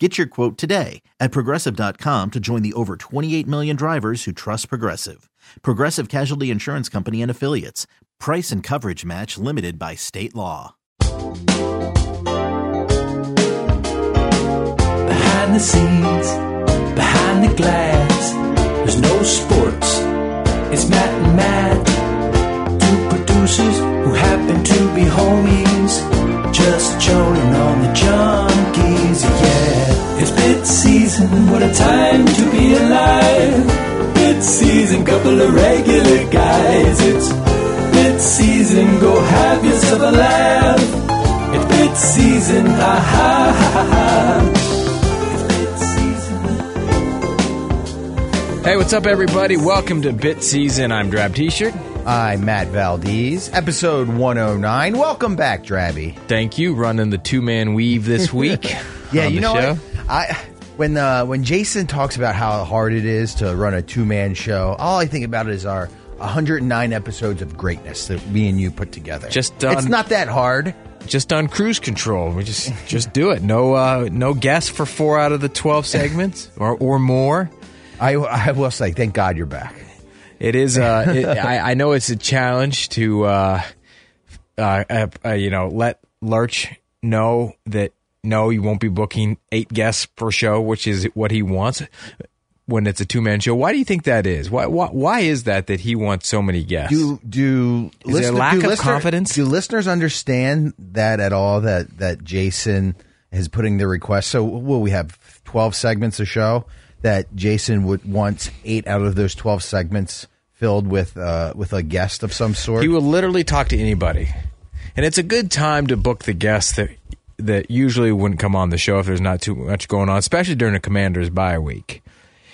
Get your quote today at progressive.com to join the over 28 million drivers who trust Progressive. Progressive Casualty Insurance Company and Affiliates. Price and coverage match limited by state law. Behind the scenes, behind the glass, there's no sports. It's Matt and Matt, two producers who happen to be homies, just joning on the junkies, yeah. It's bit season, what a time to be alive. Bit season, couple of regular guys. It's bit season, go have yourself a laugh. It's bit season, ah ha ha ha. Hey, what's up, everybody? Welcome to Bit Season. I'm Drab T-shirt. I'm Matt Valdez, episode 109. Welcome back, Drabby. Thank you, running the two-man weave this week. Yeah, you the know show. what? I when uh, when Jason talks about how hard it is to run a two man show, all I think about is our 109 episodes of greatness that me and you put together. Just done- it's not that hard. Just on cruise control. We just just do it. No uh, no guests for four out of the twelve segments or or more. I I will say, thank God you're back. It is. Uh, it, I, I know it's a challenge to, uh, uh, uh, uh, you know, let Lurch know that no, you won't be booking eight guests per show, which is what he wants when it's a two man show. Why do you think that is? Why, why why is that that he wants so many guests? Do do Is there a lack do of confidence? Do listeners understand that at all? That that Jason is putting the request. So will we have twelve segments a show? That Jason would wants eight out of those twelve segments filled with uh, with a guest of some sort. He will literally talk to anybody, and it's a good time to book the guests that that usually wouldn't come on the show if there's not too much going on, especially during a Commanders bye week.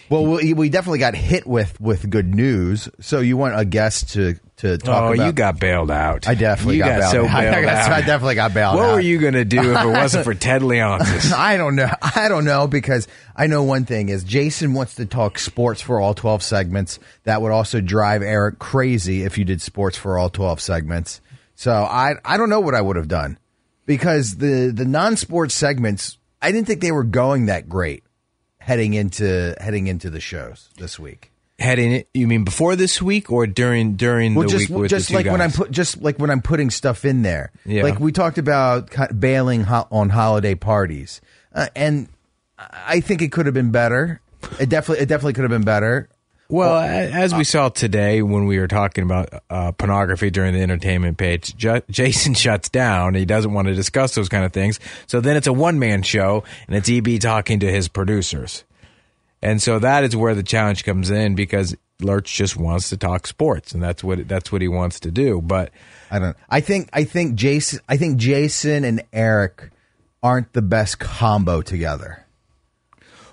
well, we, we definitely got hit with with good news. So you want a guest to to talk oh, about? you got bailed out. I definitely you got, bailed so out. I, bailed out. I definitely got bailed What out. What were you going to do if it wasn't for Ted Leonsis? I don't know. I don't know because I know one thing is Jason wants to talk sports for all 12 segments. That would also drive Eric crazy if you did sports for all 12 segments. So I I don't know what I would have done because the the non-sports segments I didn't think they were going that great heading into heading into the shows this week. Heading it, you mean before this week or during during Well, the just week with just like when I'm put just like when I'm putting stuff in there. Yeah. Like we talked about bailing ho- on holiday parties, uh, and I think it could have been better. It definitely it definitely could have been better. Well, a- as we saw today when we were talking about uh, pornography during the entertainment page, J- Jason shuts down. He doesn't want to discuss those kind of things. So then it's a one man show, and it's EB talking to his producers. And so that is where the challenge comes in because Lurch just wants to talk sports, and that's what that's what he wants to do. But I don't. I think I think Jason I think Jason and Eric aren't the best combo together.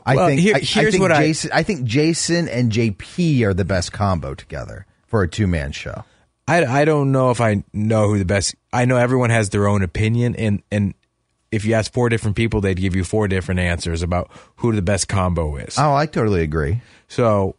I Well, think here- I, I here's think what I- I think Jason and JP are the best combo together for a two man show. I, I don't know if I know who the best. I know everyone has their own opinion, and and if you ask four different people, they'd give you four different answers about who the best combo is. Oh, I totally agree. So,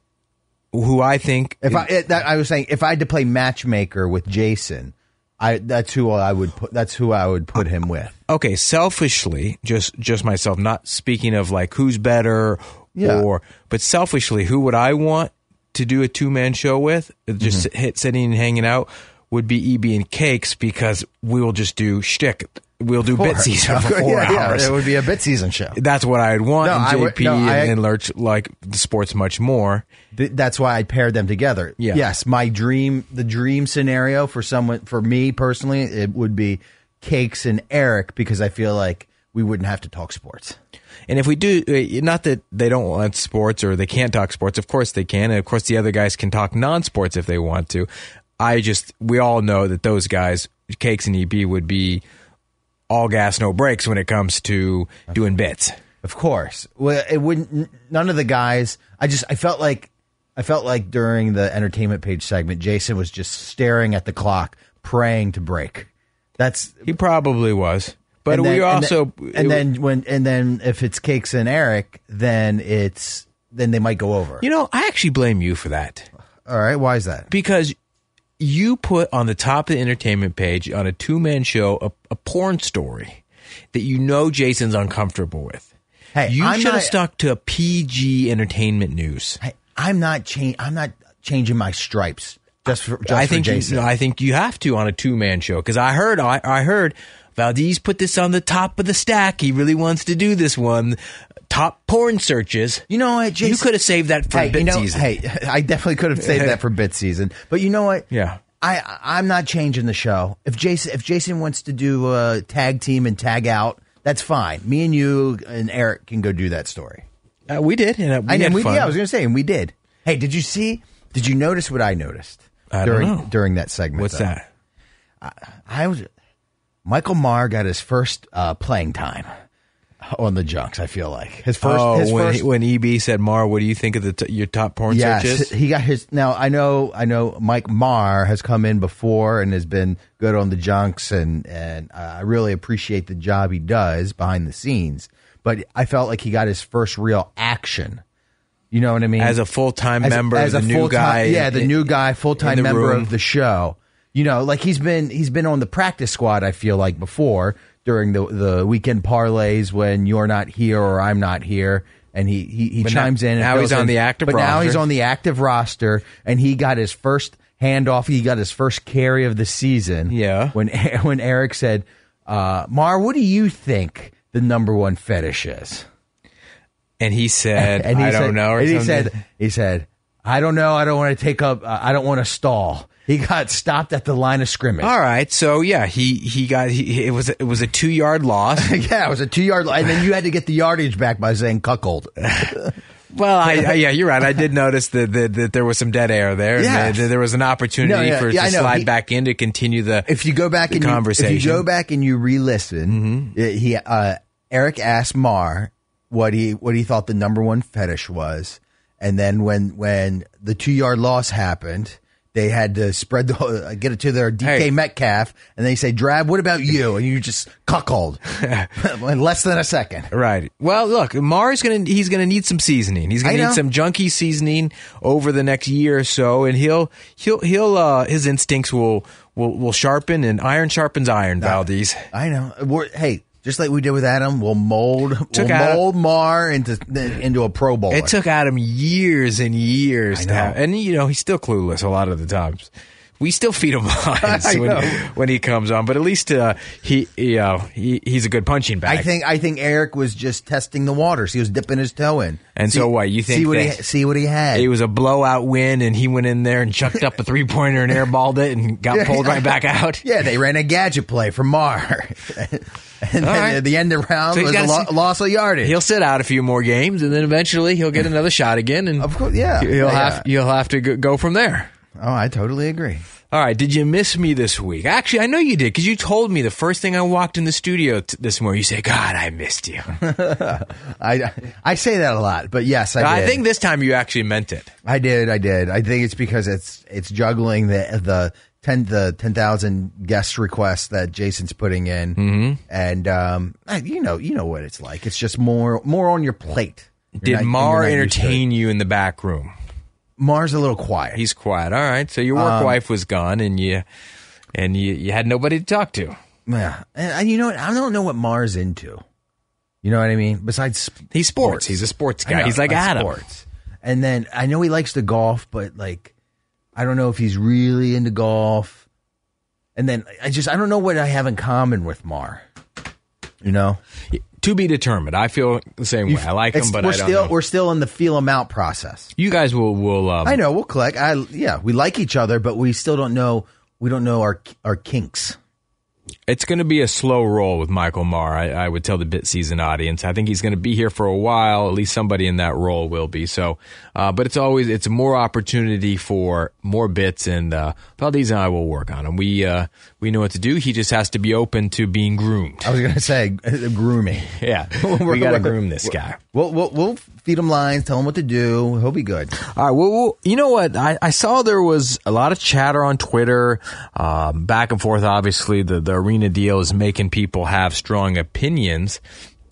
who I think If I it, that, I was saying if I had to play matchmaker with Jason, I that's who I would put that's who I would put him with. okay, selfishly, just just myself, not speaking of like who's better Yeah. or, but selfishly, who would I want to do a two man show with? Just Mm-hmm. hit sitting and hanging out would be EB and Cakes because we will just do shtick. We'll do bit season for four yeah, yeah, hours. it would be a bit season show. That's what I'd want. No, and JP would- no, I- and, and Lurch like the sports much more. Th- That's why I paired them together. Yeah. Yes, my dream, the dream scenario for someone, for me personally, it would be Cakes and Eric because I feel like we wouldn't have to talk sports. And if we do, uh, not that they don't want sports or they can't talk sports, of course they can. And of course the other guys can talk non sports if they want to. I just, we all know that those guys, Cakes and EB, would be all gas, no brakes when it comes to doing bits. Of course. Well, it wouldn't. None of the guys. I just. I felt like. I felt like during the entertainment page segment, Jason was just staring at the clock, praying to break. That's He probably was. But and we then- and also then, and then when and then if it's Cakes and Eric, then it's then they might go over. you know, I actually blame you for that. All right, why is that? because you put on the top of the entertainment page on a two man show a, a porn story that you know Jason's uncomfortable with. Hey, you should have stuck to a PG entertainment news. I, I'm not change. I'm not changing my stripes just for just I think you, Jason. no, I think you have to on a two man show because I heard I, I heard Valdez put this on the top of the stack. He really wants to do this one. Top porn searches. You know what, Jason? You could have saved that for hey, bit you know, season. hey, I definitely could have saved that for bit season. But you know what? Yeah. I I'm not changing the show. If Jason if Jason wants to do a tag team and tag out, that's fine. Me and you and Eric can go do that story. Uh, we did, and uh, we I had we, fun. yeah, I was going to say, and we did. Hey, did you see? Did you notice what I noticed I during during that segment? What's though? that? I was Michael Marr got his first uh, playing time on the Junks. I feel like his first. oh, his when, first he- when EB said, "Mar, what do you think of the t- your top porn Yes, searches?" he got his. Now I know, I know. Mike Marr has come in before and has been good on the junks, and and uh, I really appreciate the job he does behind the scenes. But I felt like he got his first real action. You know what I mean? As a full-time As member, as a new guy yeah, the in- new guy, full time member room. of the show. You know, like he's been he's been on the practice squad. I feel like before during the the weekend parlays when you're not here or I'm not here, and he he, he But now- chimes in. and now fills he's on in. the active But now roster. he's on the active roster, and he got his first handoff. He got his first carry of the season. Yeah. When when Eric said, uh, "Mar, what do you think the number one fetish is?" and he said, And he "I said, don't know." Or and he something. said, "He said, I don't know. I don't want to take up. Uh, I don't want to stall." He got stopped at the line of scrimmage. "All right." So yeah, he he got he, it was it was a two yard loss. Yeah, it was a two yard loss, and then you had to get the yardage back by saying cuckold. well, I, I, yeah, you're right. I did notice that that, that there was some dead air there. and Yes. that there was an opportunity No, yeah, for yeah, to slide He- back in to continue the if you go back and you, conversation. if you go back and you re-listen, Mm-hmm. he uh, Eric asked Mar what he what he thought the number one fetish was, and then when when the two yard loss happened. They had to spread the uh, get it to their DK Hey. Metcalf, and they say, "Drab, what about you?" And you just cuckold in less than a second. Right. Well, look, Mar's gonna he's gonna need some seasoning. He's gonna need some junky seasoning over the next year or so, and he'll he'll he'll uh, his instincts will will will sharpen, and iron sharpens iron. Valdez. I know. We're, hey, just like we did with Adam, we'll mold Took we'll Adam- mold Mar into into a Pro Bowler. It took Adam years and years to have, and you know he's still clueless a lot of the times. We still feed him lies I when, when he comes on, but at least uh, he, he, uh, he he's a good punching bag. I think I think Eric was just testing the waters. He was dipping his toe in. And so what, you think see what he see what he had? it was a blowout win, and he went in there and chucked up a three pointer and airballed it and got pulled right back out. yeah, they ran a gadget play from Mar, and then right. at the end of the round So was a lo- see- loss of yardage. He'll sit out a few more games, and then eventually he'll get another shot again, and Of course, yeah. he'll Yeah, have you'll have to go from there. Oh, I totally agree. All right, did you miss me this week? Actually, I know you did because you told me the first thing I walked in the studio t- this morning. You say, "God, I missed you." I I say that a lot, but yes, I, I did. think this time you actually meant it. I did. I did. I think it's because it's it's juggling the the ten the ten thousand guest requests that Jason's putting in, mm-hmm. and um, you know you know what it's like. It's just more more on your plate. You're Did not- Mar you're not used to it. entertain you in the back room? Mar's a little quiet. He's quiet. All right, so your work Um, wife was gone, and you and you, you had nobody to talk to. yeah, and, and you know what? I don't know what Mar's into. You know what I mean? Besides He's sports. He's a sports guy. know, He's like Adam. Sports. And then I know he likes to golf, but like, I don't know if he's really into golf. And then I just I don't know what I have in common with Mar. You know, To be determined. I feel the same way. I like him, It's- but we're I don't still know. we're still in the feel them out process. You guys will will. Um, I know we'll click. I yeah, we like each other, but we still don't know. We don't know our our kinks. It's going to be a slow roll with Michael Marr. I, I would tell the bit season audience. I think he's going to be here for a while. At least somebody in that role will be. So, uh, but it's always it's more opportunity for more bits, and uh, Valdez and I will work on him. We uh, we know what to do. He just has to be open to being groomed. I was gonna say grooming. Yeah, We're- we got to groom this guy. We'll we'll, we'll feed him lines, tell him what to do. He'll be good. All right. Well, well you know what? I, I, saw there was a lot of chatter on Twitter, um, back and forth. Obviously, the, the arena deal is making people have strong opinions,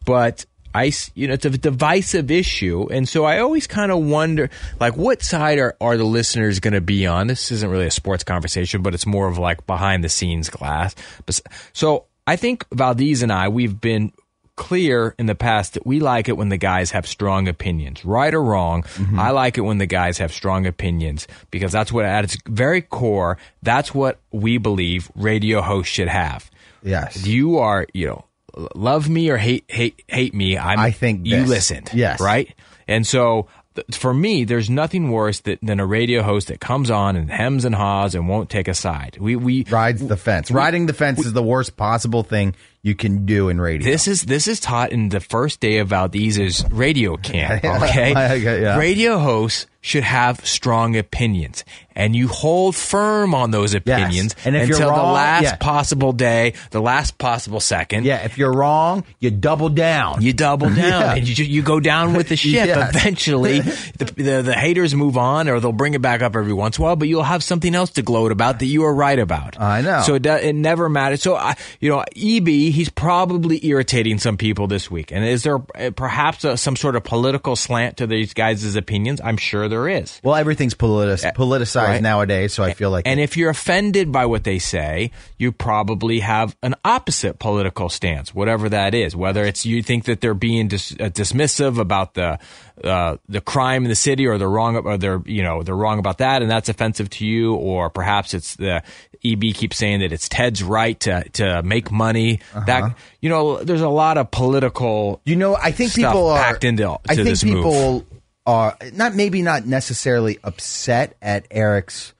but I, you know, it's a divisive issue. And so I always kind of wonder, like, what side are, are the listeners going to be on? This isn't really a sports conversation, but it's more of like behind the scenes glass. So I think Valdez and I, we've been clear in the past that we like it when the guys have strong opinions, right or wrong. Mm-hmm. I like it when the guys have strong opinions because that's what at its very core, that's what we believe radio hosts should have. Yes. You are, you know, love me or hate hate hate me. I'm, I think you this. listened. Yes. Right. And so for me, there's nothing worse that, than a radio host that comes on and hems and haws and won't take a side. We we rides the fence. We, Riding the fence we, is the worst possible thing you can do in radio. This is this is taught in the first day of Valdez's radio camp. Okay, yeah. radio hosts should have strong opinions, and you hold firm on those opinions yes. and until wrong, the last yeah. possible day, the last possible second. Yeah, if you're wrong, you double down. You double down, yeah. and you you go down with the ship. yes. Eventually, the, the, the haters move on, or they'll bring it back up every once in a while. But you'll have something else to gloat about that you are right about. I know. So it, it never matters. So I, you know, EB, he's probably irritating some people this week. And is there uh, perhaps a, some sort of political slant to these guys' opinions? I'm sure there is. Well, everything's politic- politicized right. nowadays, so I feel like. And if you're offended by what they say, you probably have an opposite political stance, whatever that is. Whether it's you think that they're being dis- uh, dismissive about the uh, the crime in the city, or they're wrong, or they're you know they're wrong about that, and that's offensive to you, or perhaps it's the EB keeps saying that it's Ted's right to to make money. Uh-huh. That you know, there's a lot of political. You know, I think people are packed into. I think people move. Are not maybe not necessarily upset at Eric's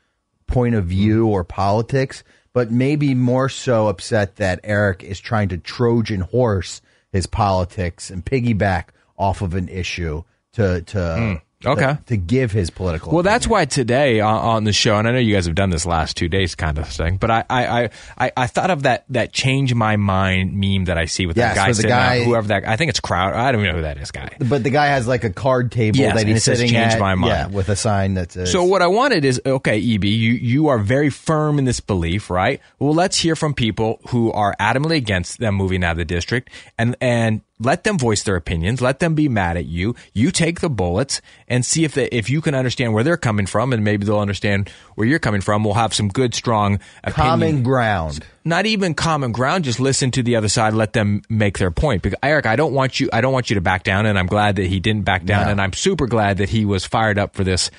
point of view or politics, but maybe more so upset that Eric is trying to Trojan horse his politics and piggyback off of an issue to to. Mm Okay. To, give his political. Well, opinion. that's why today on, on, the show, and I know you guys have done this last two days, kind of thing, but I I, I, I thought of that that change my mind meme that I see with yes, that guy, the guy whoever that I think it's Crowd. I don't even know who that is, guy. But the guy has like a card table yes, that he's sitting says, at, my mind. Yeah, with a sign that says. So what I wanted is okay, EB, you you are very firm in this belief, right? Well, let's hear from people who are adamantly against them moving out of the district, and and let them voice their opinions. Let them be mad at you. You take the bullets and see if they, if you can understand where they're coming from, and maybe they'll understand where you're coming from. We'll have some good, strong common ground. Not even common ground. Just listen to the other side. Let them make their point. Because Eric, I don't want you. I don't want you to back down, and I'm glad that he didn't back down, no. and I'm super glad that he was fired up for this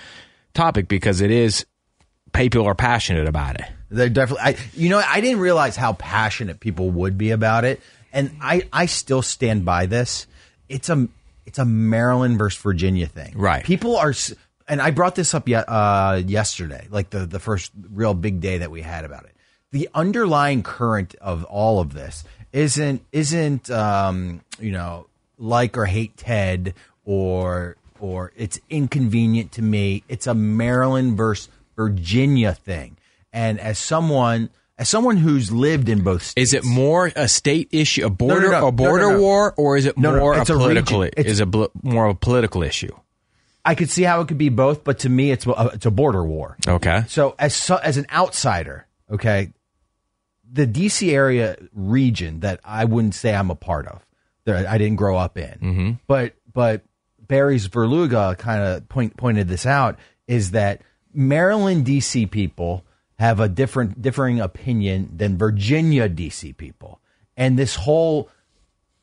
topic because it is people are passionate about it. They're definitely. I, you know, I didn't realize how passionate people would be about it and I, I still stand by this. It's a it's a Maryland versus Virginia thing. Right. People are, and I brought this up yet uh, yesterday, like the the first real big day that we had about it. The underlying current of all of this isn't isn't um, you know like or hate Ted or or it's inconvenient to me. It's a Maryland versus Virginia thing. And as someone as someone who's lived in both states, is it more a state issue, a border, no, no, no, a border war, or is it more a political? A is it more of a political issue? I could see how it could be both, but to me, it's a, it's a border war. Okay. So as as an outsider, okay, the DC area region that I wouldn't say I'm a part of, that I didn't grow up in, mm-hmm. but but Barry Svrluga kind of point, pointed this out is that Maryland DC people have a different differing opinion than Virginia DC people. And this whole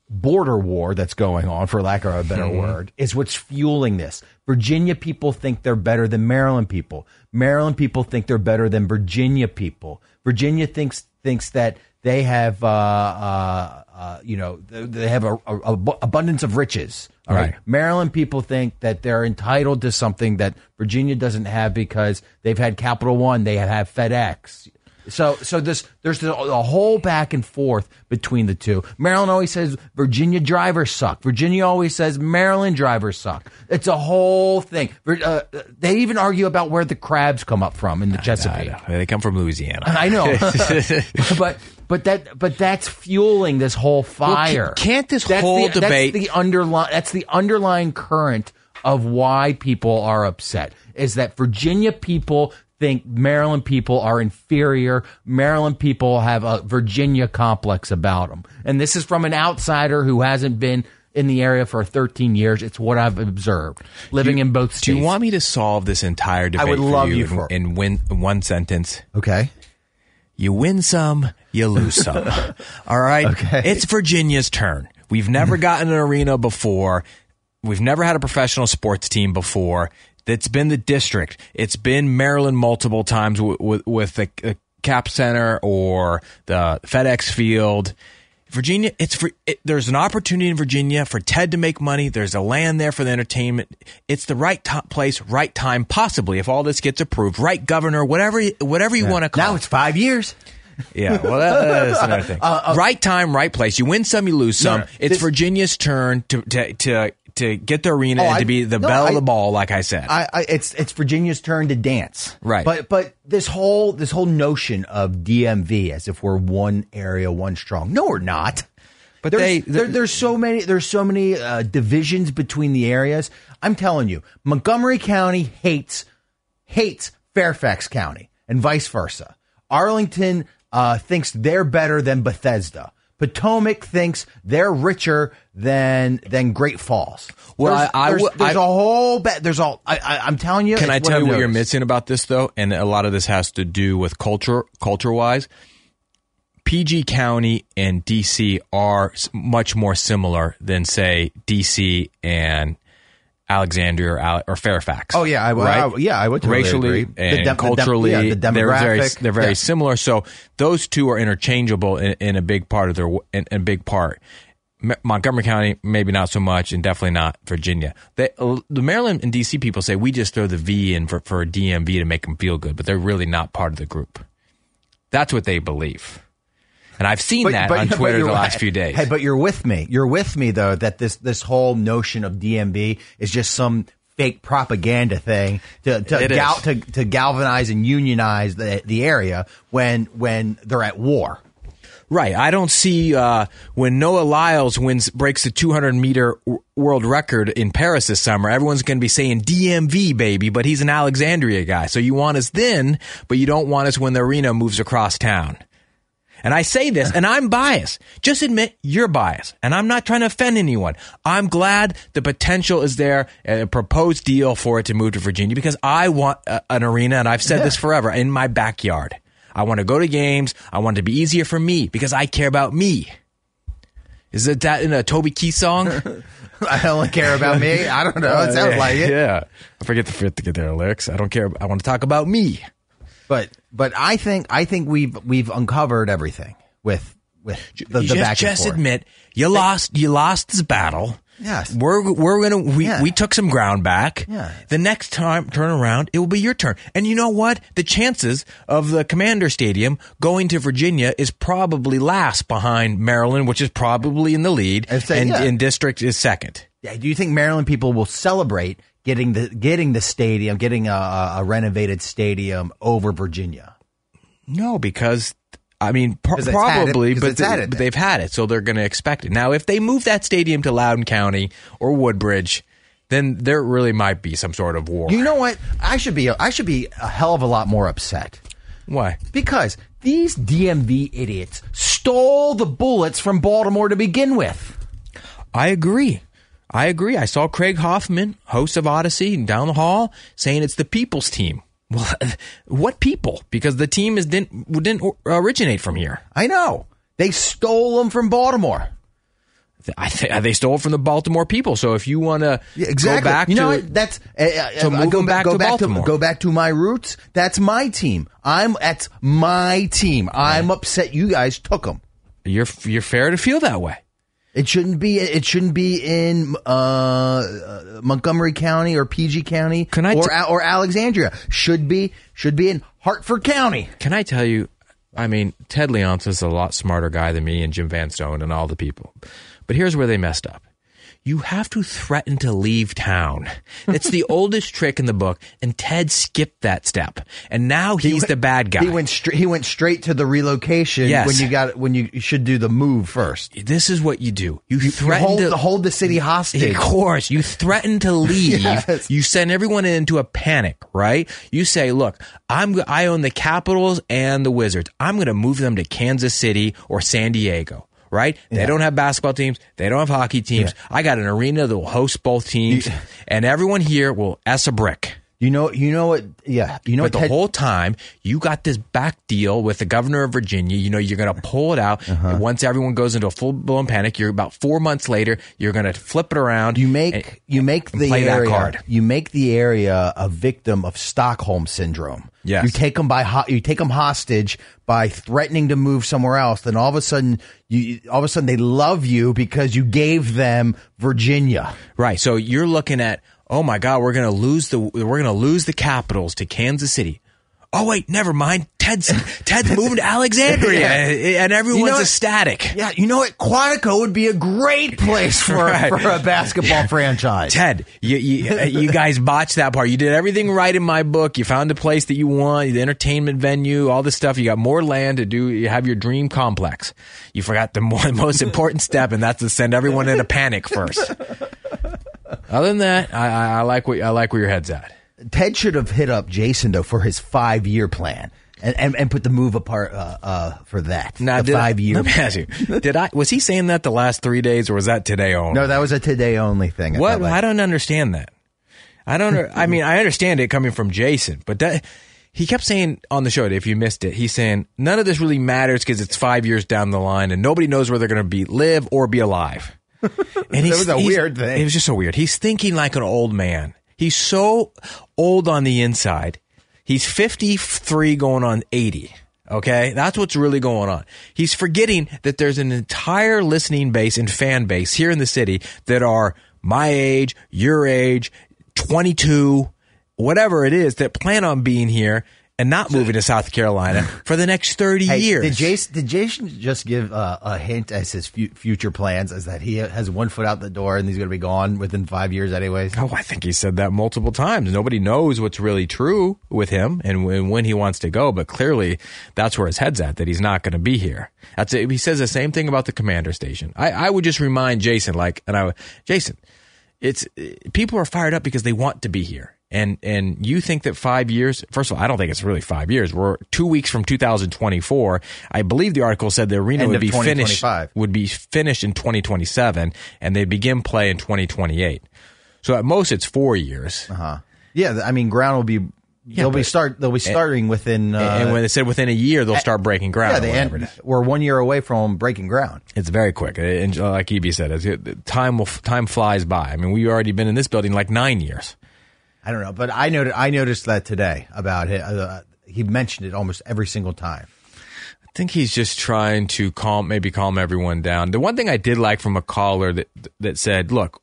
border war that's going on, for lack of a better mm-hmm. word, is what's fueling this. Virginia people think they're better than Maryland people. Maryland people think they're better than Virginia people. Virginia thinks thinks that they have, uh, uh, uh, you know, they have a, a, a abundance of riches. All right. right. Maryland people think that they're entitled to something that Virginia doesn't have because they've had Capital One, they have FedEx. So, so this there's a, whole back and forth between the two. Maryland always says Virginia drivers suck. Virginia always says Maryland drivers suck. It's a whole thing. Uh, they even argue about where the crabs come up from in the Chesapeake. They come from Louisiana. I know, but but that but that's fueling this whole fire. Well, can't this that's whole the, debate? That's the underlying. That's the underlying current of why people are upset is that Virginia people think Maryland people are inferior. Maryland people have a Virginia complex about them. And this is from an outsider who hasn't been in the area for 13 years. It's what I've observed living in both states. Do you want me to solve this entire debate I would for love you, you in- for- in, win, in one sentence? Okay. You win some, you lose some. All right? Okay. It's Virginia's turn. We've never mm-hmm. gotten an arena before. We've never had a professional sports team before. It's been the district. It's been Maryland multiple times with, with, with the, the Cap Center or the FedEx Field. Virginia, it's for, it, there's an opportunity in Virginia for Ted to make money. There's a land there for the entertainment. It's the right place, right time, possibly if all this gets approved. Right governor, whatever, you- whatever you want to call. Now it. it's five years. Yeah, well, that, that's another thing. Uh, uh, right time, right place. You win some, you lose some. no, it's this- Virginia's turn to to to, to get the arena Oh, and I- to be the no, belle of the ball, like I said. I, I it's it's Virginia's turn to dance. Right. But but this whole this whole notion of DMV as if we're one area, one strong. No, we're not. But there's, they- there, there's so many there's so many uh, divisions between the areas. I'm telling you, Montgomery County hates hates Fairfax County and vice versa. Arlington uh, thinks they're better than Bethesda. Potomac thinks they're richer than than Great Falls. Well, there's, I- I there's, there's I- a whole ba- there's all I, I, I'm telling you. Can I tell you what you're missing about this though? And a lot of this has to do with culture, culture wise. PG County and DC are much more similar than say DC and Alexandria or, Al- or Fairfax. Oh, yeah, I- right? I- yeah, I would totally racially agree. The and the dem- culturally. yeah, the they're very demographic, they're very yeah. similar. So those two are interchangeable in, in a big part of their in, in a big part. Montgomery County, maybe not so much, and definitely not Virginia. They, uh, the Maryland and DC people say we just throw the V in for, for a DMV to make them feel good, but they're really not part of the group. That's what they believe. And I've seen that on but Twitter the last few days. Hey, but you're with me. You're with me though that this this whole notion of DMV is just some fake propaganda thing to to, gal- to, to galvanize and unionize the the area when when they're at war. Right. I don't see uh, when Noah Lyles wins breaks the 200 meter w- world record in Paris this summer. Everyone's going to be saying DMV baby, but he's an Alexandria guy. So you want us then, but you don't want us when the arena moves across town. And I say this, and I'm biased. Just admit you're biased. And I'm not trying to offend anyone. I'm glad the potential is there, uh, a proposed deal for it to move to Virginia because I want a, an arena, and I've said this forever, in my backyard. I want to go to games. I want it to be easier for me because I care about me. Is it that in a Toby Keith song? I don't care about me. I don't know. It sounds like it. Yeah. I forget the forget to get their lyrics. I don't care. I want to talk about me. But but I think I think we've we've uncovered everything with with the, the just, back and just admit you lost. You lost this battle. Yes. we're we're gonna we, Yeah. we took some ground back. Yeah. The next time turn around, it will be your turn. And you know what? The chances of the Commander Stadium going to Virginia is probably last behind Maryland, which is probably in the lead, I'd say, and, yeah. and District is second. Yeah, Do you think Maryland people will celebrate getting the getting the stadium, getting a, a renovated stadium over Virginia? No, because I mean pr- had it- but it but they've had it, so they're going to expect it. Now, if they move that stadium to Loudoun County or Woodbridge, then there really might be some sort of war. You know what? I should be I should be a hell of a lot more upset Why? because these DMV idiots stole the bullets from Baltimore to begin with. I agree. I agree. I saw Craig Hoffman, host of Audacy, and down the hall saying it's the people's team. Well, what people? Because the team is didn't didn't originate from here. I know they stole them from Baltimore. I think they stole it from the Baltimore people. So if you want to Yeah, exactly. go back you know to? That's uh, So uh, move go back go to back Baltimore. go back to my roots. That's my team. I'm that's my team. I'm upset you guys took them. you're you're fair to feel that way. It shouldn't be. It shouldn't be in uh, uh, Montgomery County or PG County Can I or or Alexandria. Should be should be in Harford County. Can I tell you? I mean, Ted Leonsis is a lot smarter guy than me and Jim Van Stone and all the people. But here's where they messed up. You have to threaten to leave town. It's the oldest trick in the book, and Ted skipped that step, and now he's went- the bad guy. He went straight. He went straight to the relocation Yes. when you got when you should do the move first. this is what you do. You, You threaten hold to hold the city hostage. Of course, you threaten to leave. Yes. You send everyone into a panic, right? You say, "Look, I'm I own the Capitals and the Wizards. I'm going to move them to Kansas City or San Diego." Right? They don't have basketball teams. They don't have hockey teams. I got an arena that will host both teams, and everyone here will s a brick. You know. You know what? Yeah. You know But what? the Ted, whole time, you got this back deal with the governor of Virginia. You know, you're going to pull it out. Uh-huh. And once everyone goes into a full blown panic, you're about four months later, you're going to flip it around. you make and- you make the area you make the area a victim of Stockholm syndrome. Yes. You take them by ho- you take them hostage by threatening to move somewhere else. Then all of a sudden you all of a sudden they love you because you gave them Virginia. Right. So you're looking at, oh my God, we're going to lose the we're to lose the Capitals to Kansas City. Oh wait, never mind. Ted's Ted's moving to Alexandria, and everyone's You know ecstatic. Yeah, you know what? Quantico would be a great place for, Right. for a basketball franchise. Ted, you, you, uh, you guys botched that part. You did everything right in my book. You found the place that you want, the entertainment venue, all this stuff. You got more land to do. You have your dream complex. You forgot the more, most important step, and that's to send everyone in a panic first. Other than that, I, I, I like what I like where your head's at. Ted should have hit up Jason though for his five year plan and, and, and put the move apart uh, uh, for that. Now, the I- five year. Me Did I was he saying that the last three days, or was that today only? No, that was a today only thing. I What? like. I don't understand that. I don't. I mean, I understand it coming from Jason, but that he kept saying on the show. If you missed it, he's saying none of this really matters because it's five years down the line and nobody knows where they're going to be, live or be alive. And he's- was a weird thing. It was just so weird. He's thinking like an old man. He's so old on the inside. He's fifty three, going on eighty. Okay, that's what's really going on. He's forgetting that there's an entire listening base and fan base here in the city that are my age, your age, 22, whatever it is that plan on being here and not moving to South Carolina for the next 30 Hey, years. Did Jason, did Jason just give uh, a hint as his fu- future plans as that he has one foot out the door and he's going to be gone within five years anyways? Oh, I think he said that multiple times. Nobody knows what's really true with him and when, when he wants to go, but clearly that's where his head's at, that he's not going to be here. That's it. He says the same thing about the commander station. I, I would just remind Jason, like, and I, would- Jason, it's, people are fired up because they want to be here. And, and you think that five years, first of all, I don't think it's really five years. We're two weeks from 2024. I believe the article said the arena End would be finished, would be finished in 2027 and they begin play in 2028. So at most it's four years. Uh-huh. Yeah, I mean, ground will be. they'll be start. They'll be starting within. Uh, and when they said within a year they'll start breaking ground. yeah, they end, we're one year away from breaking ground. It's very quick, and like EB said, time will time flies by. I mean, we've already been in this building like nine years. I don't know, but I noticed. I noticed that today about it. Uh, he mentioned it almost every single time. I think he's just trying to calm, maybe calm everyone down. The one thing I did like from a caller that that said, "Look,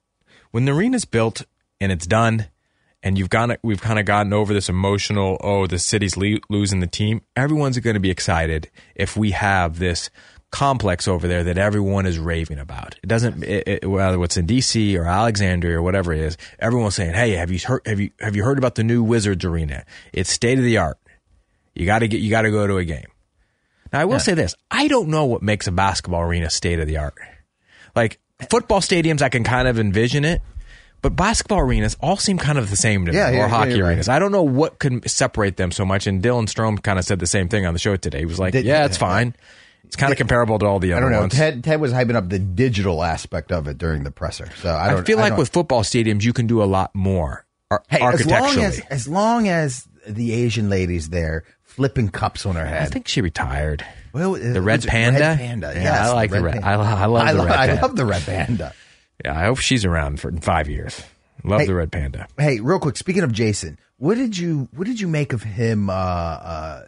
when the arena's built and it's done, and you've got we've kind of gotten over this emotional, oh, the city's le- losing the team. Everyone's going to be excited if we have this." Complex over there that everyone is raving about. It doesn't it, it, whether it's in DC or Alexandria or whatever it is. Everyone's saying, "Hey, have you heard have you have you heard about the new Wizards arena? It's state of the art. You got to get you got to go to a game." Now, I will say this: I don't know what makes a basketball arena state of the art. Like football stadiums, I can kind of envision it, but basketball arenas all seem kind of the same to me, Yeah, or yeah, hockey yeah, arenas. right. I don't know what could separate them so much. And Dylan Strom kind of said the same thing on the show today. He was like, "Yeah, it's fine. It's kind of comparable to all the other. I don't know. ones." Ted Ted was hyping up the digital aspect of it during the presser. So I I, feel like don't- with football stadiums, you can do a lot more ar- hey, as architecturally. long as as long as the Asian ladies there flipping cups on her head. I think she retired. Well, The red panda? Red panda. Yeah, yes, I like the red- panda. I lo- I love the lo- red I panda. love the red panda. Yeah, I hope she's around for five years. Love Hey. the red panda. Hey, real quick. Speaking of Jason, what did you what did you make of him uh, uh,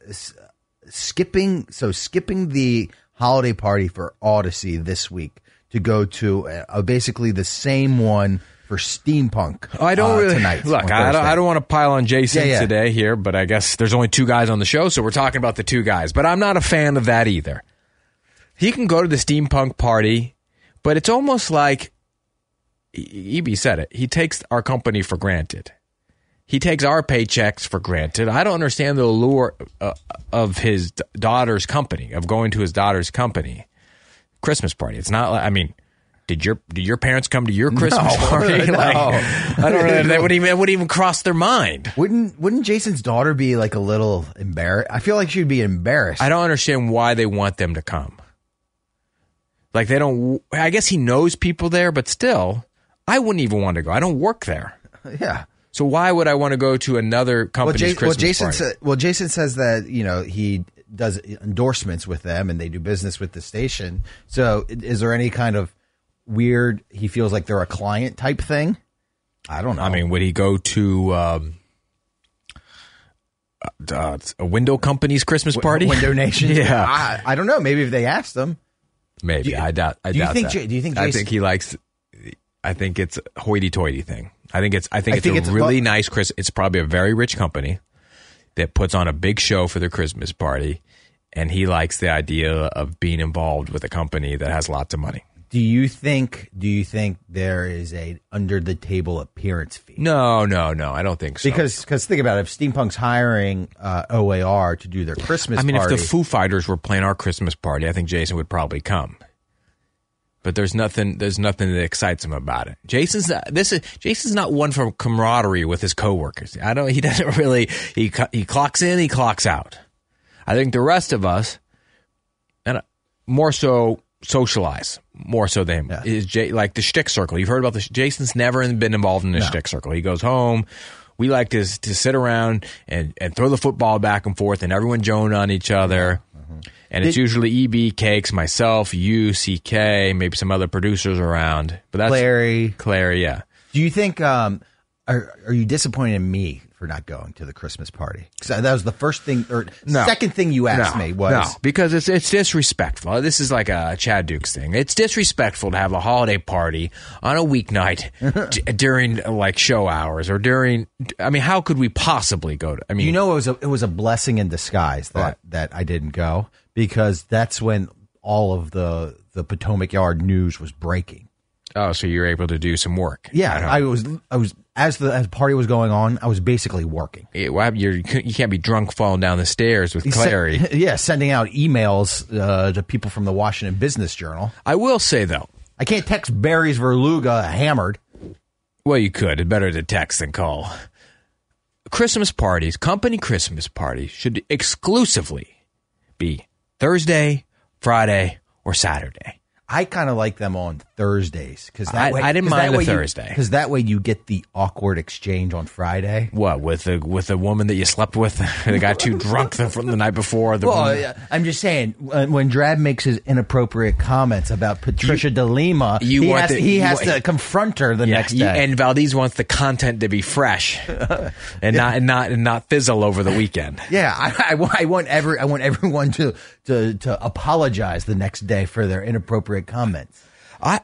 skipping? So skipping the holiday party for Audacy this week to go to uh, basically the same one for Steampunk. I don't uh, really tonight. look. I don't, I don't want to pile on Jason Yeah, yeah. today here, but I guess there's only two guys on the show, so we're talking about the two guys. But I'm not a fan of that either. He can go to the steampunk party, but it's almost like EB said it. He takes our company for granted. He takes our paychecks for granted. I don't understand the allure uh, of his daughter's company, of going to his daughter's company Christmas party. It's not like I mean, did your did your parents come to your Christmas party? no. Like, I don't know. That would even that would even cross their mind. Wouldn't wouldn't Jason's daughter be like a little embarrassed? I feel like she'd be embarrassed. I don't understand why they want them to come. Like they don't. I guess he knows people there, but still, I wouldn't even want to go. I don't work there, yeah. So why would I want to go to another Well, company's well, Christmas Jason party? said. Well, Jason says that you know he does endorsements with them and they do business with the station. So, is there any kind of weird? He feels like they're a client type thing. I don't know. I mean, would he go to um, uh, a window company's Christmas party? Window Nation. Yeah. I, I don't know. Maybe if they asked them. Maybe you- I doubt. I do you doubt think that. Do you think I think he likes. I think it's a hoity-toity thing. I think it's. I think I it's think a it's- really well- nice Chris. It's probably a very rich company that puts on a big show for their Christmas party, and he likes the idea of being involved with a company that has lots of money. Do you think? Do you think there is a under the table appearance fee? No, no, no. I don't think so. Because because think about it, if Steampunk's hiring uh, OAR to do their Christmas I mean, party, if the Foo Fighters were playing our Christmas party, I think Jason would probably come. But there's nothing. There's nothing that excites him about it. Jason's not, this is Jason's not one for camaraderie with his coworkers. I don't. He doesn't really. He he clocks in. He clocks out. I think the rest of us, and uh, more so socialize more so than him is Jay, like the shtick circle. You've heard about this. Jason's never been involved in the shtick circle. He goes home. We like to to sit around and, and throw the football back and forth, and everyone joan on each other. Mm-hmm. Mm-hmm. And it's usually EB, Cakes, myself, you, CK, maybe some other producers around. But that's Larry, Clary, yeah. do you think? Um, are are you disappointed in me for not going to the Christmas party? Because that was the first thing or No. second thing you asked me was no, because it's it's disrespectful. This is like a Chad Dukes thing. It's disrespectful to have a holiday party on a weeknight d- during like show hours or during. I mean, how could we possibly go to? I mean, you know it was a it was a blessing in disguise that that I didn't go because that's when all of the the Potomac Yard news was breaking. oh, so you were able to do some work. Yeah. I was I was as the as the party was going on, I was basically working. Yeah, well, you're, you can't be drunk falling down the stairs with Clary. Yeah, sending out emails uh, to people from the Washington Business Journal. I will say though, I can't text Barry Svrluga hammered. Well, you could. It's better to text than call. Christmas parties, company Christmas parties, should exclusively be Thursday, Friday, or Saturday. I kind of like them on Thursdays because I- I didn't mind the Thursday. because that way you get the awkward exchange on Friday. What with the with the woman that you slept with? that got too drunk the, from the night before. The Well, yeah, I'm just saying when, when Drab makes his inappropriate comments about Patricia De Lima, you he has, the- he has want- to confront her the Yeah, next you- day. and Valdez wants the content to be fresh and not and not and not fizzle over the weekend. yeah, I, I, want- I want every I want everyone to to to apologize the next day for their inappropriate comments. I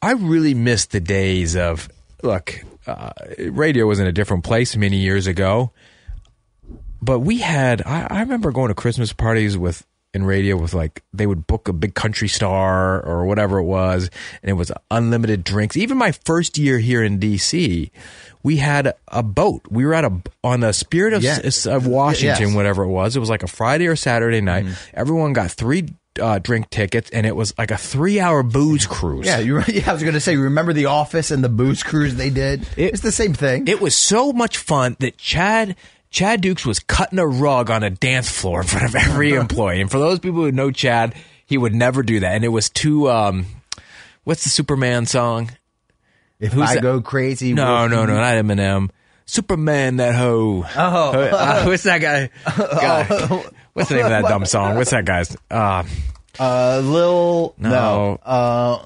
I really miss the days of look. Uh, radio was in a different place many years ago, but we had. I, I remember going to Christmas parties with in radio with like they would book a big country star or whatever it was, and it was unlimited drinks. Even my first year here in D.C. We had a boat. We were at a on the Spirit of, Yeah. of Washington, Yes. whatever it was. It was like a Friday or Saturday night. Everyone got three uh, drink tickets, and it was like a three-hour booze cruise. Yeah, you, yeah. I was going to say, remember the Office and the booze cruise they did? It- it's the same thing. It was so much fun that Chad Chad Dukes was cutting a rug on a dance floor in front of every employee. And for those people who know Chad, he would never do that. And it was too um what's the Superman song? if who's I that? go crazy, No, no, no, not Eminem. Superman that hoe. Oh, uh, what's that guy? guy? What's the name of that dumb song? What's that guy's? Uh, Uh, Lil no, No. uh,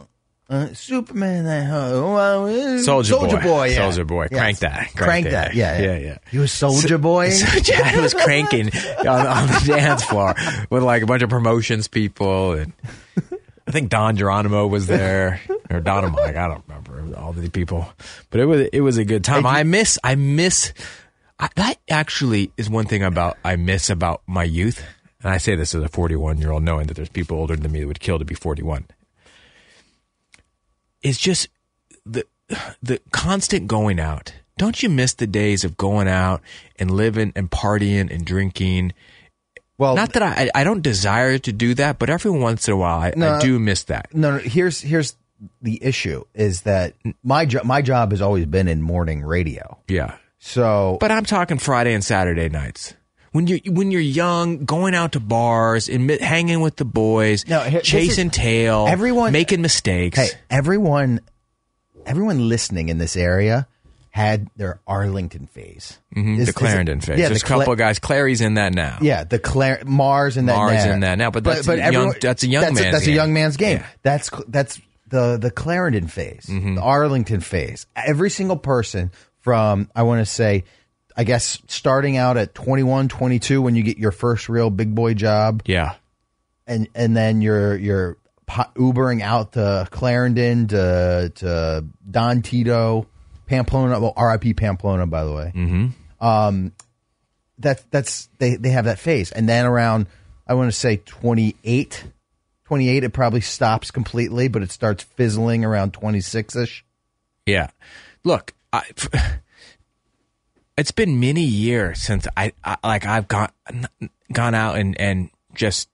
uh, Superman that uh, Soulja Boy. Boy, yeah. Soulja Boy. Crank that. Crank Crank, that. that, yeah, Yeah, yeah. He was Soulja Boy. So Chad was cranking on, on the dance floor with like a bunch of promotions people, and I think Don Geronimo was there or Don Mike. I don't remember all the people, but it was it was a good time. I miss I miss I, that actually is one thing about I miss about my youth, and I say this as a 41 year old, knowing that there's people older than me that would kill to be 41. It's just the the constant going out. Don't you miss the days of going out and living and partying and drinking? Well, Not that I I don't desire to do that, but every once in a while I, No. I do miss that. no, no. Here's here's the issue: is that my job my job has always been in morning radio. Yeah. So But I'm talking Friday and Saturday nights. When you when you're young, going out to bars and hanging with the boys, No, here- chasing is- tail, everyone- making mistakes. hey, everyone, everyone listening in this area had their Arlington phase. Mhm, Is- the is Clarendon phase. Yeah, There's the a couple Cla- of guys. Clary's in that now. Yeah, the Clar- Mars and that Mars now. in that now, but that's a young- that's a young that's man's that's game. a young man's game. Yeah. That's that's the the Clarendon phase, Mm-hmm. the Arlington phase. Every single person from I want to say, I guess starting out at 21, 22 when you get your first real big boy job, Yeah. and and then you're you're Ubering out to Clarendon to to Don Tito, Pamplona. Well, R.I.P. Pamplona, by the way. Mm-hmm. Um, that that's they they have that phase, and then around I want to say 28, 28, it probably stops completely, but it starts fizzling around twenty six ish. Yeah. Look, I, it's been many years since I, I like I've gone gone out and and just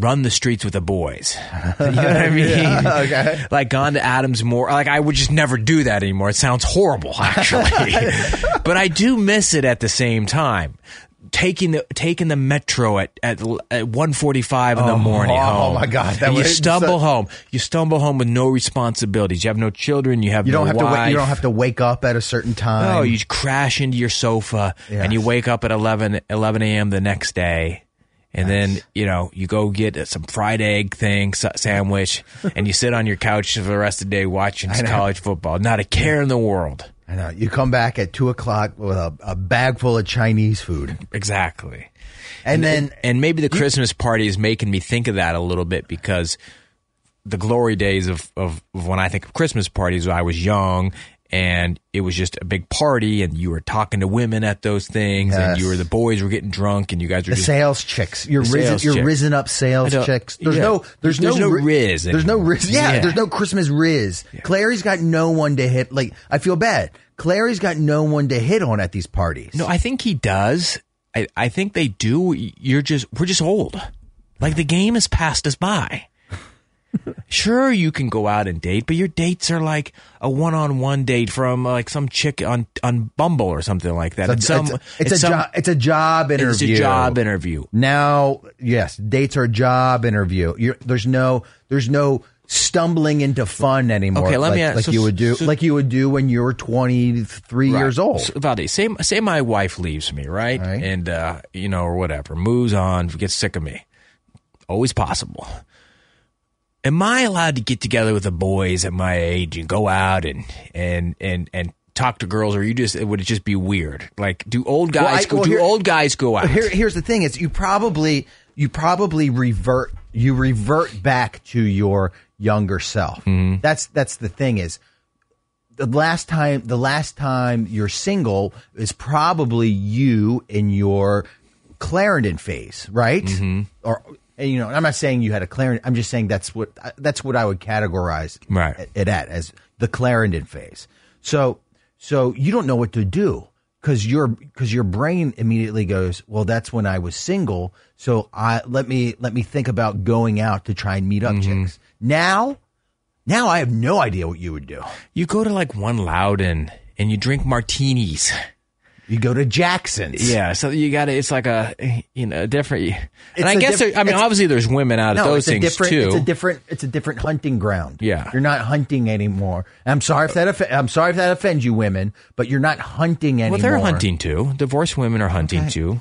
run the streets with the boys. You know what I mean? okay. Like gone to Adams Morgan. Like I would just never do that anymore. It sounds horrible, actually, but I do miss it at the same time. Taking the taking the metro at at, at one forty five in the oh, morning. oh home. my God, that And you stumble home. You stumble home with no responsibilities. You have no children. You have You don't have to wait, you don't have to wake up at a certain time. No, you crash into your sofa and you wake up at 11, 11 a.m. the next day. And then, you know, you go get some fried egg thing, sandwich, and you sit on your couch for the rest of the day watching college football. Not a care in the world. I know. You come back at two o'clock with a, a bag full of Chinese food, Exactly. and, then And maybe the Christmas party is making me think of that a little bit because the glory days of, of, of when I think of Christmas parties, I was young and it was just a big party and you were talking to women at those things and you were the boys were getting drunk and you guys were the just sales chicks. You're risen, sales you're chick. risen up sales chicks. There's yeah. no there's, There's no ri- riz There's no riz. Yeah, Yeah. there's no Christmas riz. Clary's got no one to hit. Like I feel bad. Clary's got no one to hit on at these parties. No, I think he does. I, I think they do. You're just we're just old. Like the game has passed us by. Sure, you can go out and date, but your dates are like a one-on-one date from uh, like some chick on on Bumble or something like that. it's, some, it's, a, it's a some- job. It's a job interview. It's a job interview. Now, yes, dates are job interview. You're, there's no there's no stumbling into fun anymore. Okay, let like, me ask- like so- you would do so- like you would do when you were 23 years old. So, Valde, say say my wife leaves me, right? Right. And uh, you know, or whatever, moves on, gets sick of me. Always possible. Am I allowed to get together with the boys at my age and go out and and and and talk to girls, or you just would it just be weird? Like, do old guys Well, I- go? well, do old guys go out? Here, here's the thing: is you probably you probably revert you revert back to your younger self. Mm-hmm. That's that's the thing is the last time the last time you're single is probably you in your Clarendon phase, right? Mm-hmm. Or you know, I'm not saying you had a Clarendon. I'm just saying that's what that's what I would categorize Right. it at as the Clarendon phase. So so you don't know what to do because your because your brain immediately goes, well, that's when I was single. So I let me let me think about going out to try and meet up mm-hmm. chicks. Now, now I have no idea what you would do. you go to like one Loudoun and you drink martinis. You go to Jackson's. Yeah, so you got to. It's like a you know different. And I guess diff- there, I mean obviously there's women out No, those it's a things different. too. It's a different. It's a different hunting ground. Yeah. you're not hunting anymore. I'm sorry if that. Off- I'm sorry if that offends you, women, but you're not hunting anymore. well, they're hunting too. Divorced women are hunting too.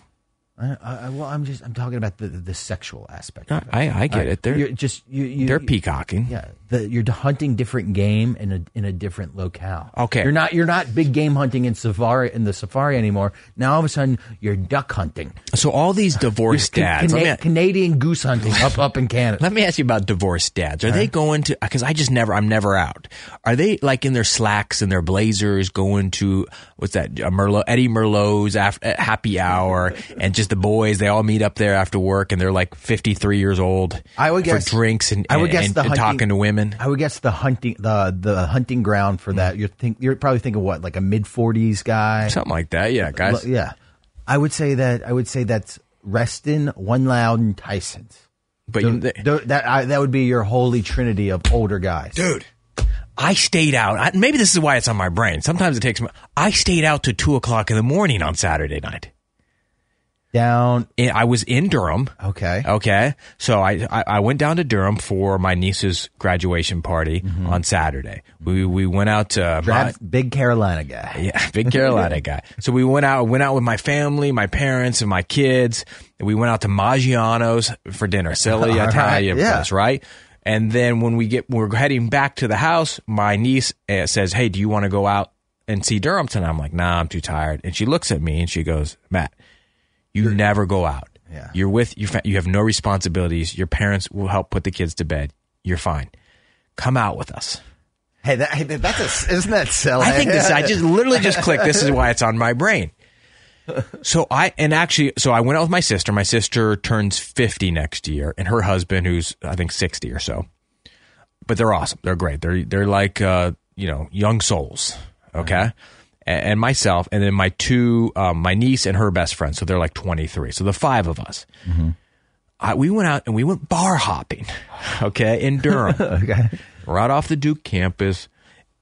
I, I, well, I'm just. I'm talking about the the sexual aspect. I, of it. I get it. They're You're just you. you they're peacocking. Yeah, the, you're hunting different game in a in a different locale. Okay. you're not you're not big game hunting in safari in the safari anymore. Now all of a sudden you're duck hunting. So all these divorced dads. Me, Canadian goose hunting up up in Canada. let me ask you about divorced dads. Are they going to? Because I just never. I'm never out. Are they like in their slacks and their blazers going to what's that? Uh, Merlot, Eddie Merlot's after, happy hour, and just the boys. They all meet up there after work, and they're like 53 years old. I would guess- for drinks and I would and- guess and- the and hunting- talking to women. Women. I would guess the hunting the the hunting ground for that. You're think you're probably thinking what like a mid forties guy. Something like that. Yeah, guys. L- yeah, I would say that. I would say that's Reston, One Loud, and Tyson's. But you, Th- th- that I, that would be your holy trinity of older guys. dude. I stayed out. I, maybe this is why it's on my brain. Sometimes it takes me. I stayed out to two o'clock in the morning on Saturday night. Down. And I was in Durham. Okay. Okay. So I, I, I went down to Durham for my niece's graduation party on Saturday. We, we went out to Grab big Carolina guy. Yeah, big Carolina guy. So we went out, went out with my family, my parents, and my kids. And we went out to Maggiano's for dinner, silly All right, Italian yeah. place, right? And then when we get, we're heading back to the house. My niece uh, says, "Hey, do you want to go out and see Durham tonight?" I'm like, "Nah, I'm too tired." And she looks at me and she goes, "Matt, you never go out. Yeah. You're with your fa- you have no responsibilities. Your parents will help put the kids to bed. You're fine. Come out with us." Hey, that, hey, that's a, isn't that silly? I think this. I just literally just clicked. This is why it's on my brain. So I and actually, so I went out with my sister. My sister turns fifty next year, and her husband, who's I think sixty or so. But they're awesome. They're great. They're they're like uh, you know young souls. Okay. A- And myself, and then my two, um, my niece and her best friend. So they're like twenty three. So the five of us. I, we went out and we went bar hopping. Okay, in Durham. okay. right off the Duke campus,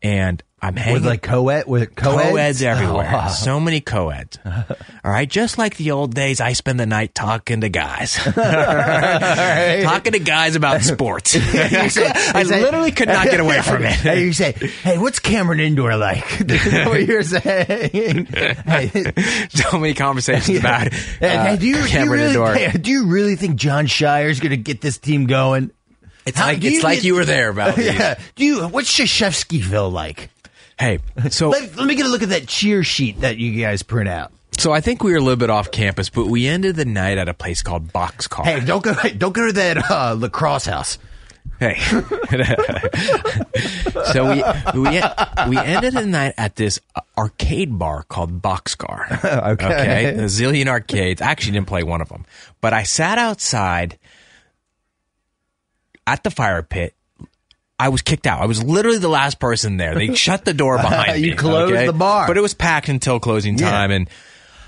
and I'm hanging With like co-ed, with co-eds, co-eds everywhere. Oh, So many co-eds. All right, just like the old days, I spend the night talking to guys, talking to guys about sports. I say- literally could not get away from it. you say, "Hey, what's Cameron Indoor like?" What you're saying? hey, so many conversations about hey, uh, hey, do you, do you really, Indoor. hey, do you really think Jon Scheyer is going to get this team going? It's How- like it's you like you were there about these. Yeah. Do you? What's Krzyzewskiville like? Hey, so Let, let me get a look at that cheer sheet that you guys print out. so I think we were a little bit off campus, but we ended the night at a place called Boxcar. Hey, don't go. Don't go to that uh, lacrosse house. Hey. so we we we ended the night at this arcade bar called Boxcar. Okay. A zillion arcades. I actually didn't play one of them, but I sat outside at the fire pit. I was kicked out. I was literally the last person there. They shut the door behind me. You closed okay? the bar. but it was packed until closing Yeah. time, and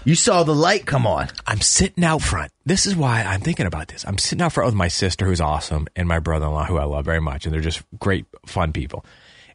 You saw the light come on. I'm sitting out front. This is why I'm thinking about this. I'm sitting out front with my sister, who's awesome, and my brother in law, who I love very much. And they're just great, fun people.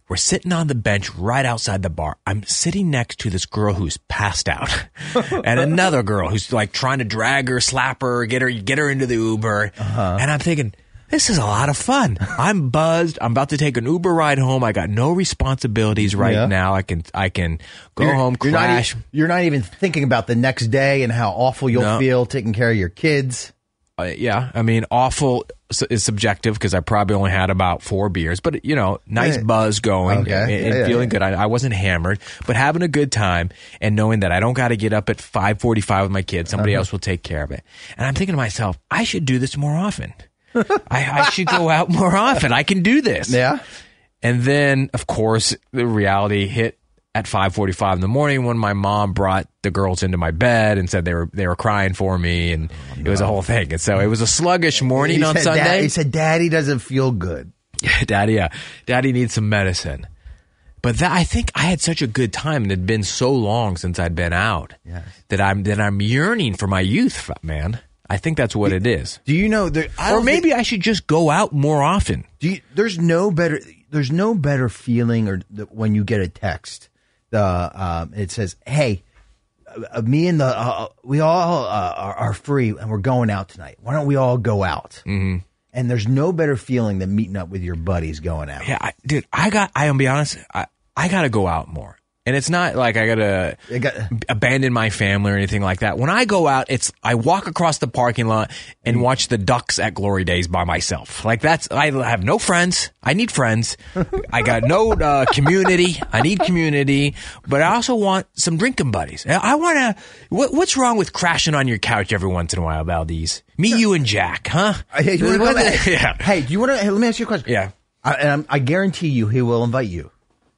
We're sitting on the bench right outside the bar. I'm sitting next to this girl who's passed out and another girl who's like trying to drag her, slap her, get her, get her into the Uber. Uh-huh. And I'm thinking, this is a lot of fun. I'm buzzed. I'm about to take an Uber ride home. I got no responsibilities right Yeah. now. I can, I can go You're- home, you're not, crash. you're not even thinking about the next day and how awful you'll No. feel taking care of your kids. Uh, yeah, I mean, awful is subjective because I probably only had about four beers, but you know, nice Yeah. buzz going Okay. and, and yeah, feeling good. I, I wasn't hammered, but having a good time and knowing that I don't got to get up at five forty-five with my kids. Somebody Uh-huh. else will take care of it. And I'm thinking to myself, I should do this more often. I, I should go out more often. I can do this. Yeah. And then, of course, the reality hit at 5:45 in the morning when my mom brought the girls into my bed and said they were they were crying for me, and it was a whole thing. And so it was a sluggish morning He on said, "Dad-" Sunday. he said, "Daddy doesn't feel good." Daddy, yeah, Daddy needs some medicine. But that, I think I had such a good time, and it had been so long since I'd been out Yes. that I'm that I'm yearning for my youth, man. I think that's what it is. Do you know there? I Or maybe I should just go out more often. Do you, there's no better there's no better feeling or th- when you get a text. The um, it says, "Hey, uh, me and the uh, we all uh, are, are free and we're going out tonight. Why don't we all go out?" Mm-hmm. And there's no better feeling than meeting up with your buddies going out. Yeah, I, dude, I got. I am be honest. I I got to go out more, and it's not like I gotta got- abandon my family or anything like that. When I go out, it's I walk across the parking lot and watch the Ducks at Glory Days by myself. Like that's I have no friends. I need friends. I got no uh, community. I need community, but I also want some drinking buddies. I want to. What, what's wrong with crashing on your couch every once in a while, Valdez? Me, you, and Jack, huh? Hey, do you wanna What come- the- yeah. Hey, do you want to? Hey, let me ask you a question. Yeah. I, and I'm, I guarantee you, he will invite you.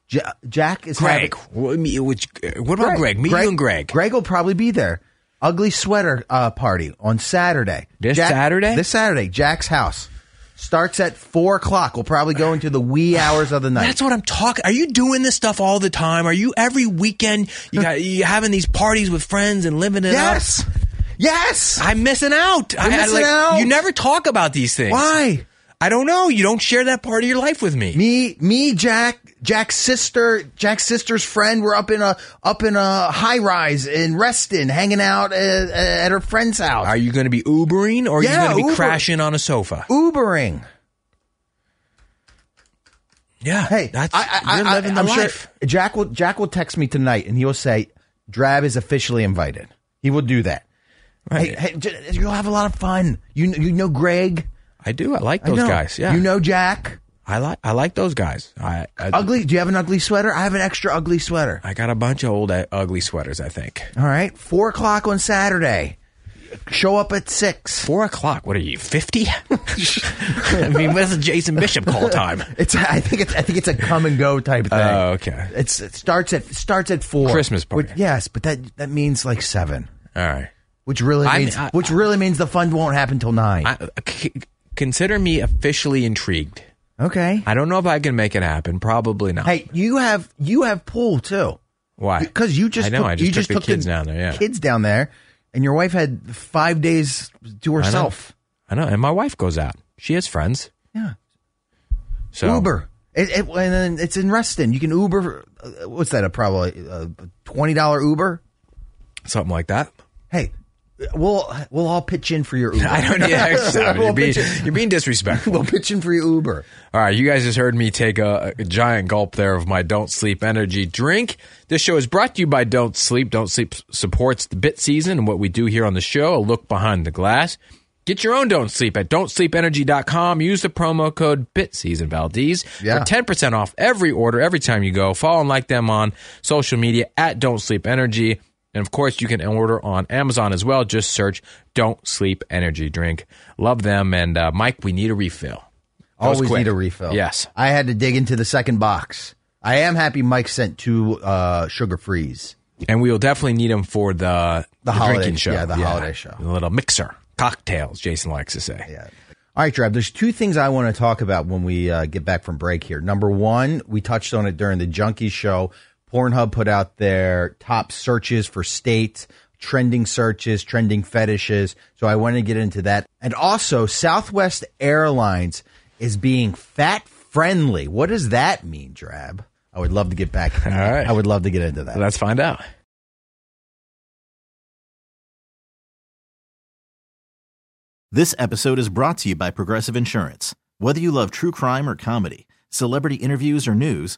Ja- Jack is Greg. having- me- which, what about Greg? Me, you, and Greg. Greg will probably be there. Ugly sweater uh, party on Saturday. This Saturday? This Saturday, Jack's house. Starts at four o'clock. We'll probably go into the wee hours of the night. That's what I'm talking. Are you doing this stuff all the time? Are you every weekend? You got you having these parties with friends and living it yes. up? Yes. Yes. I'm missing out. I, I, missing like, out. You never talk about these things. Why? I don't know. You don't share that part of your life with me. Me, me, Jack, Jack's sister, Jack's sister's friend. We're up in a up in a high rise in Reston, hanging out at, at her friend's house. Are you going to be Ubering or are Yeah, you going to be Uber. crashing on a sofa? Ubering. Yeah. Hey, that's I, I, you're I, living the I'm life. sure Jack will Jack will text me tonight, and he will say, "Drab is officially invited." He will do that. Right. Hey, hey, you'll have a lot of fun. You you know Greg. I do. I like those know. guys. Yeah. You know Jack. I like I like those guys. I I, Ugly. Do you have an ugly sweater? I have an extra ugly sweater. I got a bunch of old uh, ugly sweaters. I think All right, four o'clock on Saturday. Show up at six. four o'clock. What are you fifty? I mean, what's the Jason Bishop call time? It's I think it's I think it's a come and go type thing. Oh, okay. It's it starts at starts at four. Christmas party. Which- yes, but that that means like seven, All right. which really means I- which really means the fun won't happen till nine. I, c- consider me officially intrigued. Okay. I don't know if I can make it happen. Probably not. Hey, you have you have pool too. Why? Because you just I know. took, I just you took just the took kids down there. Yeah. kids down there, and your wife had five days to I know. herself. I know. And my wife goes out. She has friends. Yeah, So Uber. It, it, and then it's in Reston. You can Uber. uh, What's that? A probably a twenty dollar Uber. something like that. Hey, we'll we'll all pitch in for your Uber. I don't. Yeah, exactly. We'll you're, being, you're being disrespectful. we'll pitch in for your Uber. All right, you guys just heard me take a, a giant gulp there of my Don't Sleep energy drink. This show is brought to you by Don't Sleep. Don't Sleep supports the bit season and what we do here on the show, a look behind the glass. Get your own Don't Sleep at don'tsleepenergy.com. Use the promo code BITSEASON Valdez Yeah. for 10% off every order every time you go. Follow and like them on social media at Don't Sleep Energy. And of course, you can order on Amazon as well. Just search Don't Sleep Energy Drink. Love them. And uh, Mike, we need a refill. Always quick. need a refill. Yes. I had to dig into the second box. I am happy Mike sent two uh, sugar frees. And we will definitely need them for the, the, holiday- drinking show. yeah, the holiday show. A little mixer. Cocktails, Jason likes to say. Yeah. All right, Trav, there's two things I want to talk about when we uh, get back from break here. Number one, we touched on it during the Junkie show. Pornhub put out their top searches for states, trending searches, trending fetishes. So I want to get into that. And also, Southwest Airlines is being fat friendly. What does that mean, Drab? I would love to get back. All right. I would love to get into that. Let's find out. This episode is brought to you by Progressive Insurance. Whether you love true crime or comedy, celebrity interviews or news,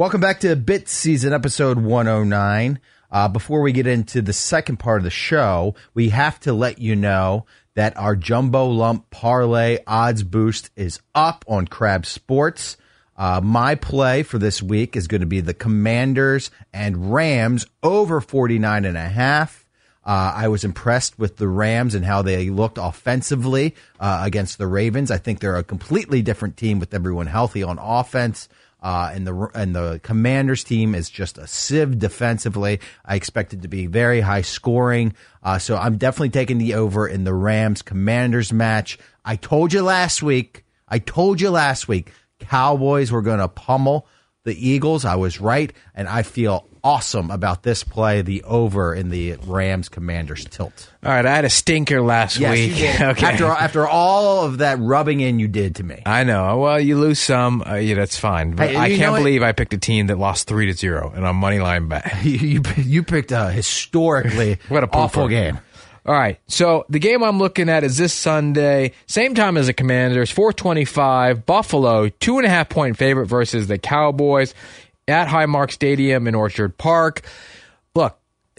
Welcome back to Bit Season, episode 109. Uh, before we get into the second part of the show, we have to let you know that our jumbo lump parlay odds boost is up on Crab Sports. Uh, my play for this week is going to be the Commanders and Rams over 49 and a half. Uh, I was impressed with the Rams and how they looked offensively uh, against the Ravens. I think they're a completely different team with everyone healthy on offense. Uh, and the and the Commanders team is just a sieve defensively. I expect it to be very high scoring. Uh, so I'm definitely taking the over in the Rams Commanders match. I told you last week. I told you last week. Cowboys were going to pummel the Eagles. I was right, and I feel awesome about this play, the over in the Rams Commanders tilt. All right, I had a stinker last Yes, week. you did. okay. After after all of that rubbing in you did to me. I know. Well, you lose some. Uh, yeah, that's fine. But Hey, I can't believe I picked a team that lost three to zero and on money line bet. You you, you picked a historically What a awful game. All right. So the game I'm looking at is this Sunday, same time as the Commanders, 425. Buffalo, two and a half point favorite versus the Cowboys at Highmark Stadium in Orchard Park.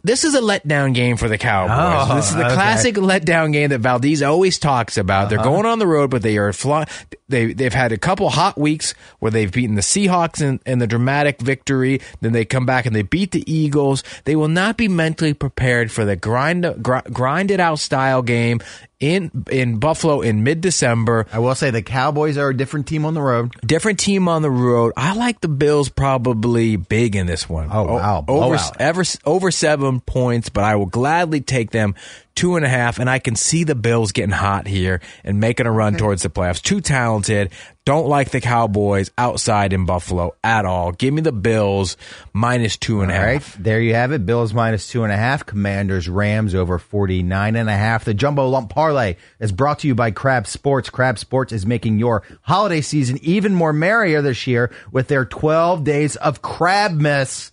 This is a letdown game for the Cowboys. Oh, this is the okay. classic letdown game that Valdez always talks about. They're uh-huh. going on the road, but they are fly- they they've had a couple hot weeks where they've beaten the Seahawks in, in the dramatic victory. Then they come back and they beat the Eagles. They will not be mentally prepared for the grind gr- grinded out style game in in Buffalo in mid December. I will say the Cowboys are a different team on the road. Different team on the road. I like the Bills probably big in this one. Oh, wow. Over ever, over seven points, but I will gladly take them two and a half, and I can see the Bills getting hot here and making a run towards the playoffs. Too talented. Don't like the Cowboys outside in Buffalo at all. Give me the Bills minus two and a half. right, there you have it. Bills minus two and a half. Commanders Rams over 49 and a half. The Jumbo Lump Parlay is brought to you by Crab Sports. Crab Sports is making your holiday season even more merrier this year with their 12 days of crab miss.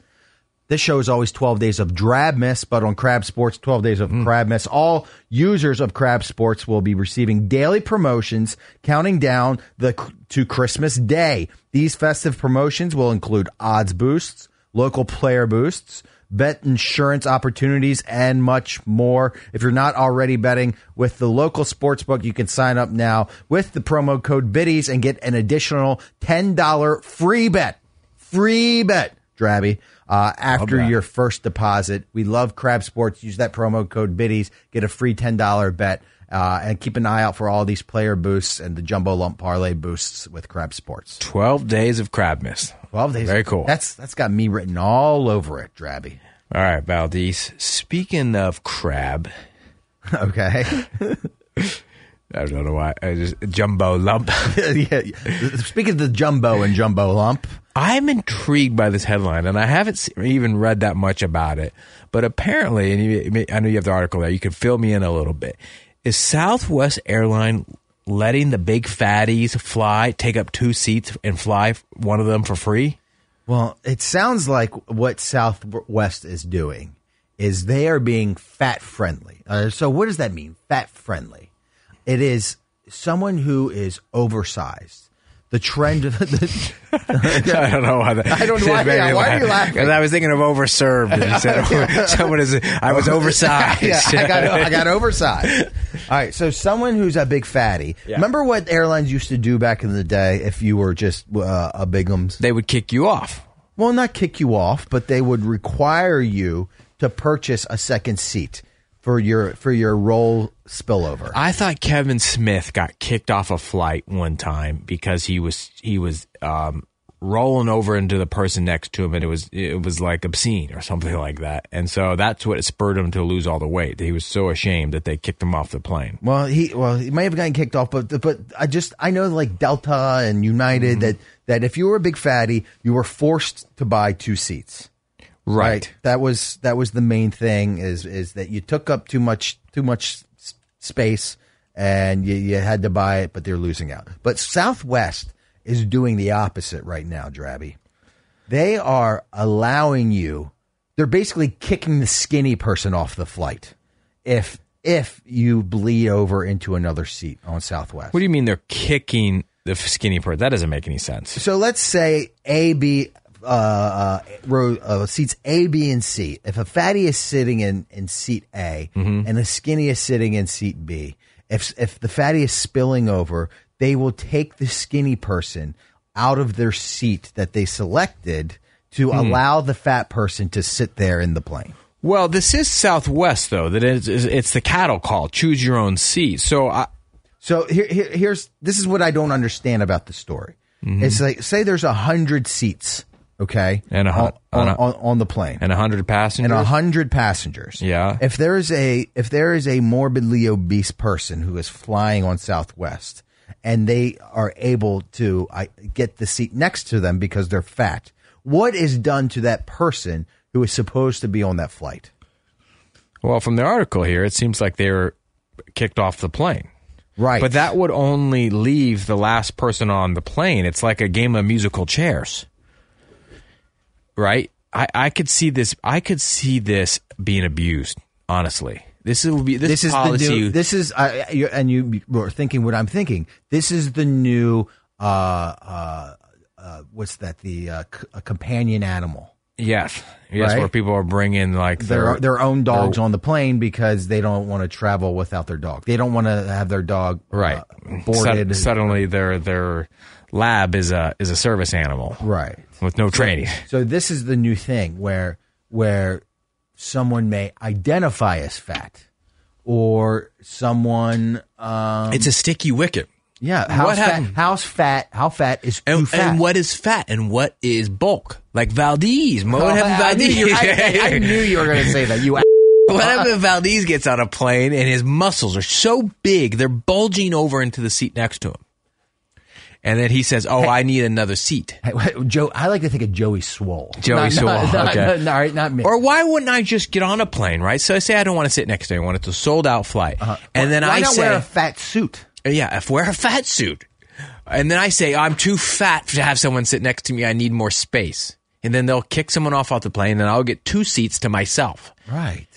This show is always 12 days of drab miss, but on Crab Sports, 12 days of mm. crab miss. All users of Crab Sports will be receiving daily promotions counting down the to Christmas Day. These festive promotions will include odds boosts, local player boosts, bet insurance opportunities, and much more. If you're not already betting with the local sports book, you can sign up now with the promo code BIDDIES and get an additional $10 free bet. Free bet, Drabby. Uh, after your first deposit, we love Crab Sports. Use that promo code BIDDIES, get a free ten dollar bet, uh, and keep an eye out for all these player boosts and the jumbo lump parlay boosts with Crab Sports. Twelve days of crab miss. Twelve days, Very cool. That's that's got me written all over it, Drabby. All right, Valdez. Speaking of crab, Okay, I don't know why. I just jumbo lump. yeah. Speaking of the jumbo and jumbo lump, I'm intrigued by this headline, and I haven't even read that much about it. But apparently, and you, I know you have the article there. You can fill me in a little bit. Is Southwest Airline letting the big fatties fly, take up two seats, and fly one of them for free? Well, it sounds like what Southwest is doing is they are being fat friendly. Uh, so, what does that mean? Fat friendly. It is someone who is oversized. The trend of the, I don't know why that. I don't know why- yeah, why are you laughing? I was thinking of overserved. And you said someone is. I was oversized. yeah, I got I got oversized. All right, so someone who's a big fatty. Remember what airlines used to do back in the day if you were just uh, a bigums? they would kick you off. Well, not kick you off, but they would require you to purchase a second seat for your for your roll spillover. I thought Kevin Smith got kicked off a flight one time because he was he was um, rolling over into the person next to him, and it was it was like obscene or something like that. And so that's what spurred him to lose all the weight. He was so ashamed that they kicked him off the plane. Well, he well he may have gotten kicked off, but but I just I know like Delta and United that that if you were a big fatty, you were forced to buy two seats. Right. That was that was the main thing is is that you took up too much too much space and you, you had to buy it, but they're losing out. But Southwest is doing the opposite right now, Drabby. They are allowing you. They're basically kicking the skinny person off the flight if if you bleed over into another seat on Southwest. What do you mean they're kicking the skinny person? That doesn't make any sense. So let's say A, B, uh, uh, row, uh, seats A, B, and C. If a fatty is sitting in, in seat A and a skinny is sitting in seat B, if if the fatty is spilling over, they will take the skinny person out of their seat that they selected to Hmm. allow the fat person to sit there in the plane. Well, this is Southwest though. That is it's the cattle call. Choose your own seat. So I, So here, here here's this is what I don't understand about the story. Mm-hmm. It's like say there's a hundred seats, okay, And a on, on, a- on, on the plane. and a hundred passengers. and a hundred passengers. Yeah. If there is a if there is a morbidly obese person who is flying on Southwest and they are able to I, get the seat next to them because they're fat, what is done to that person who is supposed to be on that flight? Well, from the article here, it seems like they were kicked off the plane. Right. But that would only leave the last person on the plane. It's like a game of musical chairs. Right? I, I could see this I could see this being abused, honestly. This will be this, this is policy the new. This is uh, and you were thinking what I'm thinking. This is the new. Uh, uh, uh, what's that? The uh, c- a companion animal. Yes. Yes, Right? where people are bringing like their their their own dogs on the plane because they don't want to travel without their dog. They don't want to have their dog right. uh, boarded. Sud- suddenly their their lab is a is a service animal. right. With no training. So this is the new thing where where someone may identify as fat or someone um It's a sticky wicket. yeah how fat how's fat how fat is too And, fat and what is fat and what is bulk? Like Valdez. Mo, Oh, what happened I, I knew Valdez? I, I knew you were going to say that you what happened if Valdez gets on a plane and his muscles are so big they're bulging over into the seat next to him? And then he says, "Oh, I need another seat." Hey, Joe, I like to think of Joey Swole. Joey Not- Swole, not- not- okay. not- all right, not me. Or why wouldn't I just get on a plane, right? So I say I don't want to sit next to anyone. It's a sold out flight, and then Uh-huh. Why I not say, wear a fat suit? Yeah, if wear a fat suit. And then I say, I'm too fat to have someone sit next to me. I need more space. And then they'll kick someone off off the plane and I'll get two seats to myself. Right.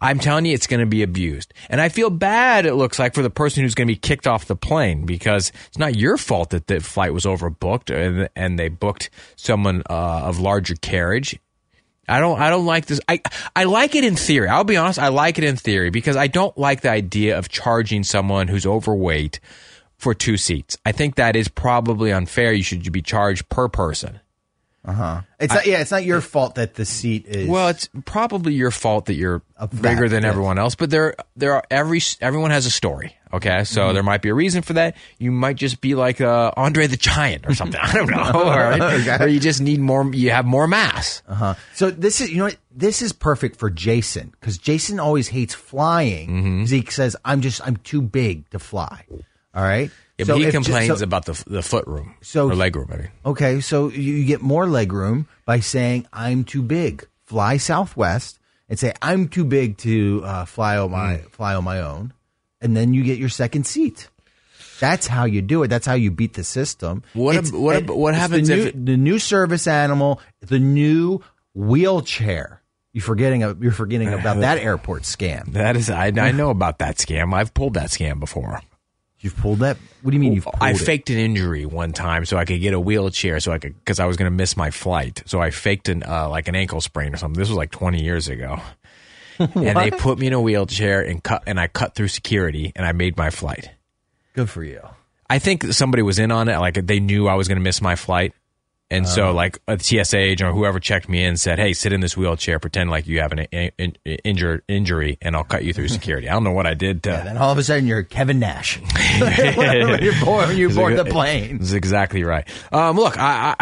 I'm telling you, it's going to be abused. And I feel bad, it looks like, for the person who's going to be kicked off the plane because it's not your fault that the flight was overbooked and, and they booked someone uh, of larger carriage. I don't. I don't like this. I I like it in theory. I'll be honest. I like it in theory because I don't like the idea of charging someone who's overweight for two seats. I think that is probably unfair. You should be charged per person. It's not, yeah, it's not your fault that the seat is. Well, it's probably your fault that you're bigger than everyone else. But there, there are every everyone has a story. Okay, so Mm-hmm. there might be a reason for that. You might just be like uh, Andre the Giant or something. I don't know. All right? Okay. Or you just need more. You have more mass. Uh-huh. So this is you know what this is perfect for Jason because Jason always hates flying. Mm-hmm. 'cause He says I'm just I'm too big to fly. All right. Yeah, So but he if- complains so- about the the foot room So- or leg room. I mean. Okay, so you get more leg room by saying I'm too big. Fly Southwest and say I'm too big to uh, fly on my Hmm. fly on my own, and then you get your second seat. That's how you do it. That's how you beat the system. What It's- what it- what happens the if new, it- the new service animal, the new wheelchair? You forgetting? You're forgetting about that airport scam. That is, I, I know about that scam. I've pulled that scam before. You've pulled that. What do you mean you've? Pulled I it? faked an injury one time so I could get a wheelchair so I could because I was going to miss my flight. So I faked an uh, like an ankle sprain or something. This was like 20 years ago. and they put me in a wheelchair and cut and I cut through security and I made my flight. Good for you. I think somebody was in on it. Like they knew I was going to miss my flight. And so, like a TSA agent or whoever checked me in said, "Hey, sit in this wheelchair, pretend like you have an in, in, injured injury, and I'll cut you through security." I don't know what I did. To, And then all of a sudden you're Kevin Nash. when you're board, when you board the plane. That's exactly right. Um, look, I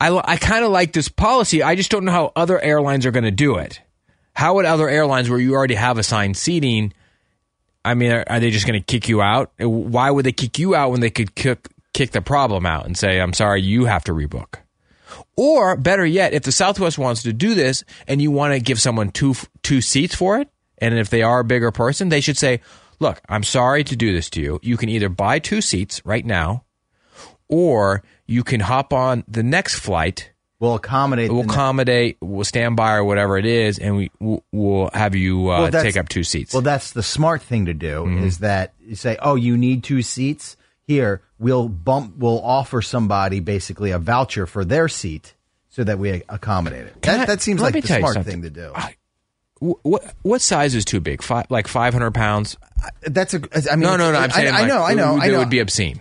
I, I, I kind of like this policy. I just don't know how other airlines are going to do it. How would other airlines, where you already have assigned seating, I mean, are, are they just going to kick you out? Why would they kick you out when they could kick kick the problem out and say, "I'm sorry, you have to rebook"? Or better yet, if the Southwest wants to do this and you want to give someone two two seats for it, and if they are a bigger person, they should say, "Look, I'm sorry to do this to you. You can either buy two seats right now, or you can hop on the next flight. We'll accommodate. We'll accommodate. We'll stand by or whatever it is, and we we'll, we'll have you uh, Well, take up two seats." Well, that's the smart thing to do Mm-hmm. is that you say, "Oh, you need two seats. Here, we'll bump. We'll offer somebody basically a voucher for their seat, so that we accommodate it." That, I- that seems like the smart thing to do. I- what what size is too big? Five, like five hundred pounds? That's a. I mean, No, no, no. I'm I- saying I, like, know, I know, it, would- I it would be obscene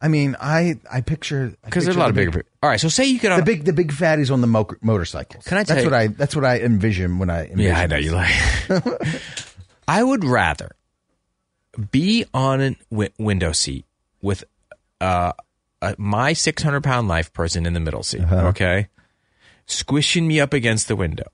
I mean, I I picture because there's a lot of bigger. big, All right, so say you could. Uh, the big the big fatties on the mo- motorcycles. Can I tell That's you- what I that's what I envision when I envision Yeah, I know you like. I would rather be on a w- window seat with uh, uh, my 600 pound life person in the middle seat, Uh-huh. okay, squishing me up against the window,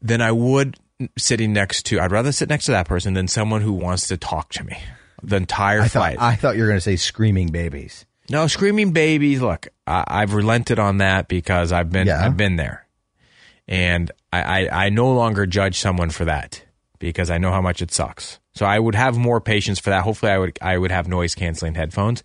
than I would sitting next to. I'd rather sit next to that person than someone who wants to talk to me the entire I thought. I thought you were going to say screaming babies. No, screaming babies. Look, I, I've relented on that because I've been Yeah. I've been there, and I, I I no longer judge someone for that because I know how much it sucks. So I would have more patience for that. Hopefully, I would I would have noise canceling headphones.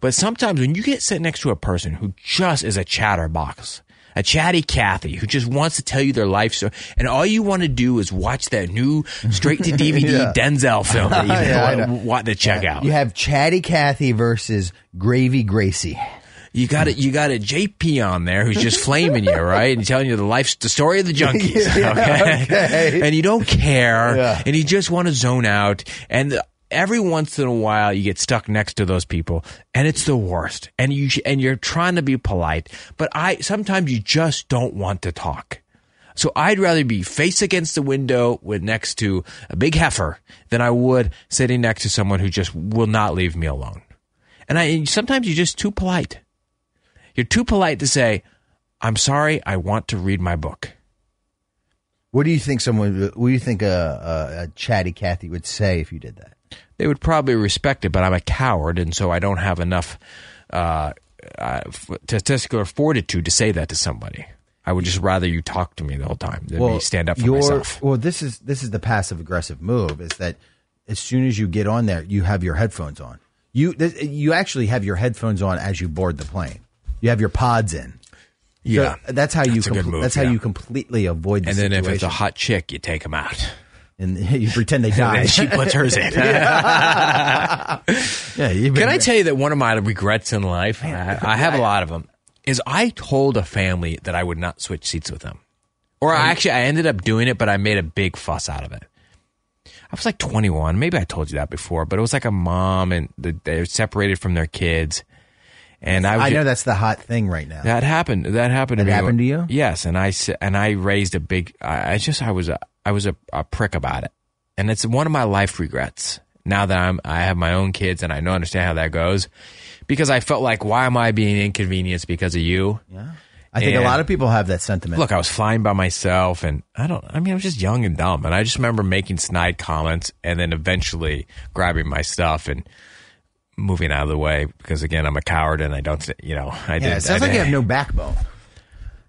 But sometimes when you get sit next to a person who just is a chatterbox. A chatty Kathy who just wants to tell you their life story, and all you want to do is watch that new straight to DVD Denzel film that you Yeah, know. want to check out. You have Chatty Cathy versus Gravy Gracie. You got it. You got a JP on there who's just flaming you, right, and telling you the life, the story of the junkies, Yeah, okay? okay. And you don't care, Yeah. and you just want to zone out. And every once in a while, you get stuck next to those people, and it's the worst. And you sh- and you're trying to be polite, but I sometimes you just don't want to talk. So I'd rather be face against the window with next to a big heifer than I would sitting next to someone who just will not leave me alone. And I sometimes you're just too polite. You're too polite to say, "I'm sorry, I want to read my book." What do you think someone? What do you think a, a, a Chatty Cathy would say if you did that? They would probably respect it, but I'm a coward, and so I don't have enough uh, uh, testicular fortitude to say that to somebody. I would just rather you talk to me the whole time than me stand up for your- myself. Well, this is this is the passive aggressive move. Is that as soon as you get on there, you have your headphones on. You th- you actually have your headphones on as you board the plane. You have your pods in. Yeah, So that's how you. That's good move, that's how you completely avoid. The and then if it's a hot chick, you take them out. and you pretend they die. And she puts hers in. yeah, you've been Can I tell you that one of my regrets in life, I, I have a lot of them, is I told a family that I would not switch seats with them. Or I actually, I ended up doing it, but I made a big fuss out of it. I was like 21. Maybe I told you that before, but it was like a mom and the, they're separated from their kids. And I, I know that's the hot thing right now. that happened. That happened to That me. happened to you? Yes, and I and I raised a big. I I just I was a I was a, a prick about it, and it's one of my life regrets. Now that I'm I have my own kids and I know I understand how that goes, because I felt like why am I being inconvenienced because of you? yeah, I think a lot of people have that sentiment. Look, I was flying by myself, and I don't. I mean, I was just young and dumb, and I just remember making snide comments, and then eventually grabbing my stuff and moving out of the way because again, I'm a coward, and I don't. You know, I yeah, did. it sounds I like you have no backbone.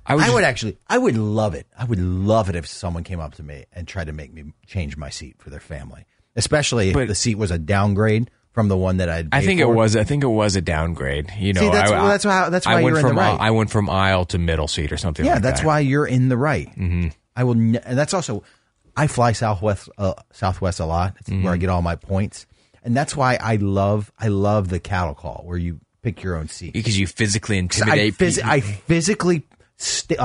I, was I would actually, I would love it. I would love it if someone came up to me and tried to make me change my seat for their family, especially if But- the seat was a downgrade from the one that I'd. I think for. it was. I think it was a downgrade. You know, See, that's- I, well, that's why- that's I why went you're in the from right. I went from aisle to middle seat or something. Yeah, like that's that. why you're in the right. Mm-hmm. I will, and that's also, I fly Southwest, uh, Southwest a lot. It's Mm-hmm. where I get all my points, and that's why I love, I love the cattle call where you pick your own seat. because you physically I, intimidate. phys- people. I physically st- uh,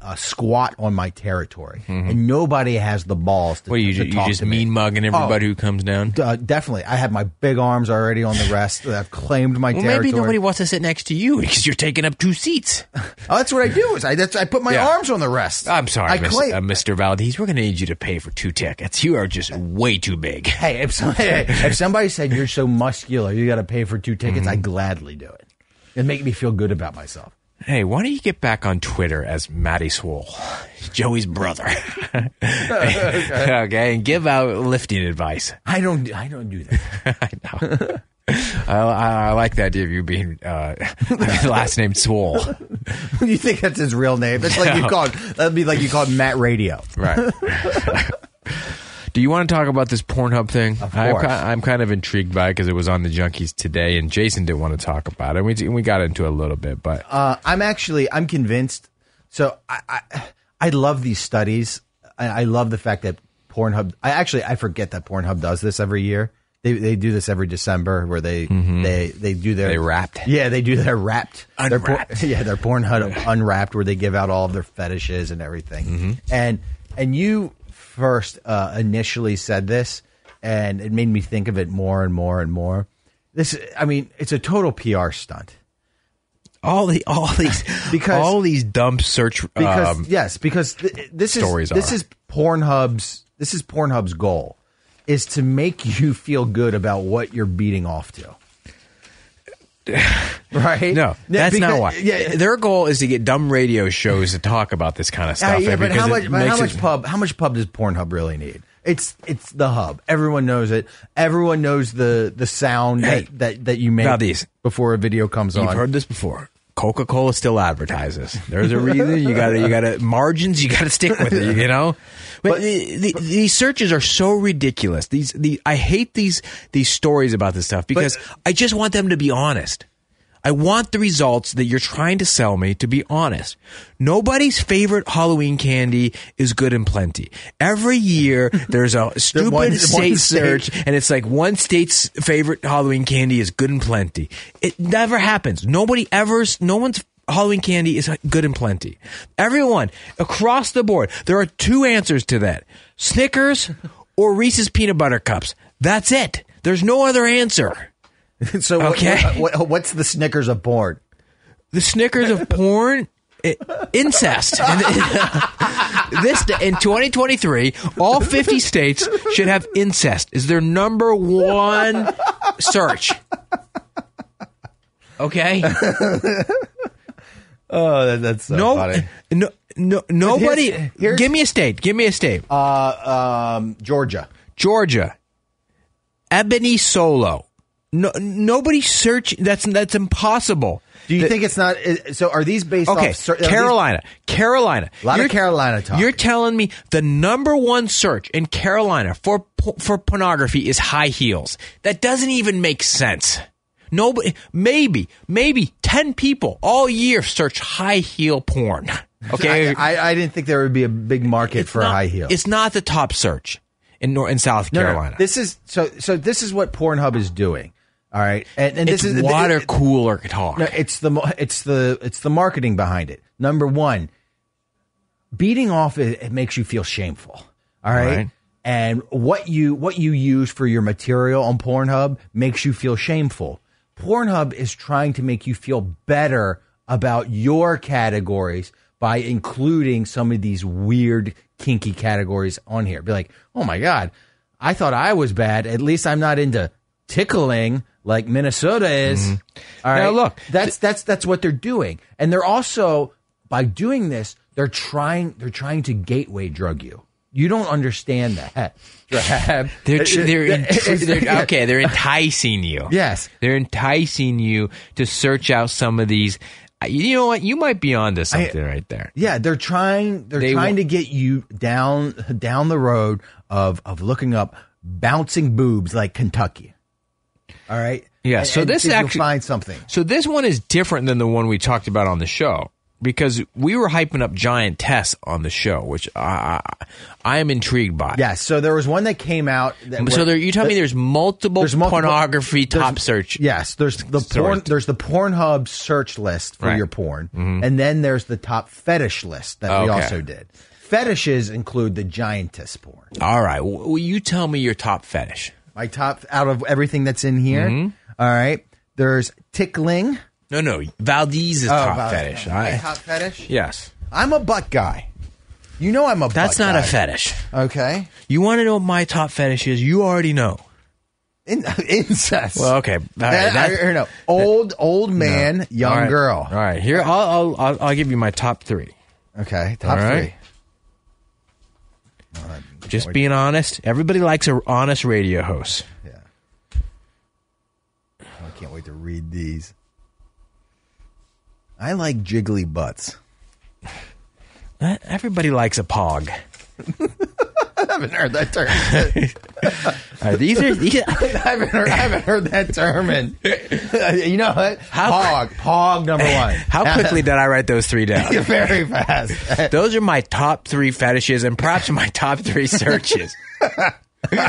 uh, squat on my territory, and nobody has the balls to, what do you, to you just to me. mean mugging everybody Oh. who comes down? Uh, definitely, I have my big arms already on the rest. I've claimed my Well, territory. maybe nobody wants to sit next to you because you're taking up two seats. Oh, that's what I do. Is I that's, I put my Yeah. arms on the rest. I'm sorry, I Mr. claim. Uh, Mr. Valdez. We're going to need you to pay for two tickets. You are just way too big. Hey, if, some, if somebody said you're so muscular, you got to pay for two tickets, Mm-hmm. I'd gladly do it. It'd make me feel good about myself. Hey, why don't you get back on Twitter as Matty Swole, Joey's brother? okay, and give out lifting advice. I don't. I don't do that. I know. I, I, like the idea of you being uh, last name Swole. you think that's his real name? That's like you called. That'd be like you called Matt Radio. Right. Do you want to talk about this Pornhub thing? Of I'm, course. I'm kind of intrigued by it because it was on the Junkies today, and Jason didn't want to talk about it. We we got into it a little bit, but Uh, I'm actually. I'm convinced. So I. I, I love these studies. I, I love the fact that Pornhub. I actually I forget that Pornhub does this every year. They they do this every December where they they they do their Mm-hmm. They wrapped. Yeah, they do their wrapped. Their por- Unwrapped. yeah, their Pornhub unwrapped where they give out all of their fetishes and everything. Mm-hmm. And and you first uh, initially said this, and it made me think of it more and more and more. This, I mean, it's a total PR stunt. all the all these Because- all these dumb search Because um, yes, because th- this is this are. is Pornhub's this is Pornhub's goal is to make you feel good about what you're beating off to. right? no, that's not why. Yeah, Their goal is to get dumb radio shows to talk about this kind of Yeah, stuff. yeah, but because how much? But how much it- pub? How much pub does Pornhub really need? It's it's the hub. Everyone knows it. Everyone knows the the sound Hey, that, that that you make these. before a video comes on. You've heard this before. Coca Cola still advertises. There's a reason you got to you got to margins. You got to stick with it. You know. But, the, the, these searches are so ridiculous. These the I hate these these stories about this stuff because I just want them to be honest. I want the results that you're trying to sell me to be honest. Nobody's favorite Halloween candy is good and plenty. Every year there's a stupid one- state- search and it's like one state's favorite Halloween candy is good and plenty. It never happens. Nobody ever, no one's Halloween candy is good and plenty. Everyone across the board, there are two answers to that: Snickers or Reese's peanut butter cups. That's it. There's no other answer. so Okay. what, what, what's the Snickers of porn? The Snickers of porn. Incest. This in 2023, all 50 states should have incest. Is their number one search? Okay. Oh, that, that's so no, funny. no, no, nobody. Here's- here's- give me a state. Give me a state. Uh, um, Georgia. Georgia. Ebony Solo. No, nobody search. That's that's impossible. Do you The- think it's not? So are these based Okay, off? are these- Carolina, Carolina. A lot You're- Carolina talk. You're telling me the number one search in Carolina for for pornography is high heels. That doesn't even make sense. Nobody, maybe, maybe ten people all year search high heel porn. Okay, I, I, I didn't think there would be a big market It's for not- high heels. It's not the top search in North in South No, no, Carolina. This is so. So this is what Pornhub is doing. All right, and, and it's this is water it- cooler talk. No, it's the it's the it's the marketing behind it. Number one, beating off it, it makes you feel shameful. All right? Right. and what you what you use for your material on Pornhub makes you feel shameful. Pornhub is trying to make you feel better about your categories by including some of these weird kinky categories on here. Be like, oh my god, I thought I was bad. At least I'm not into tickling like Minnesota is. All right, Now, look, that's that's that's what they're doing, and they're also by doing this, they're trying they're trying to gateway drug you. You don't understand that. Drab. They're, they're, they're okay. They're enticing you. Yes. they're enticing you to search out some of these. uh, You know what? You might be onto something right there. Yeah, they're trying. They're They trying to get you down down the road of of looking up bouncing boobs like Kentucky. All right. Yeah, And- so and this see if you'll actu- find something. So this one is different than the one we talked about on the show because we were hyping up giantess on the show, which I I, am intrigued by. Yes. So there was one that came out. That So there, you tell me there's multiple, there's multiple- pornography there's- top search. Yes, there's the porn. There's the Pornhub search list for Right. Mm-hmm. your porn, and then there's the top fetish list that we also did. Fetishes include the giantess porn. All right, well, you tell me your top fetish. My top out of everything that's in here. Mm-hmm. all right. There's tickling. No, no, Valdez's top about- fetish. My I- top fetish. yes, I'm a butt guy. You know I'm a. that's butt not guy. a fetish. Okay. You want to know what my top fetish is? You already know. In, incest. Well, okay. All right, That- that- I- or no, old old man, young All right. girl. All right, here I'll, I'll I'll I'll give you my top three. Okay, top All right. three. Just being honest. Everybody likes a honest radio host. Yeah. Oh, I can't wait to read these. I like jiggly butts. Everybody likes a PAWG. I haven't heard that term. All right, these are these, I haven't heard. I haven't heard that term. And uh, you know what? How- PAWG. PAWG number one. How quickly did I write those three down? Very fast. Those are my top three fetishes and perhaps my top three searches. All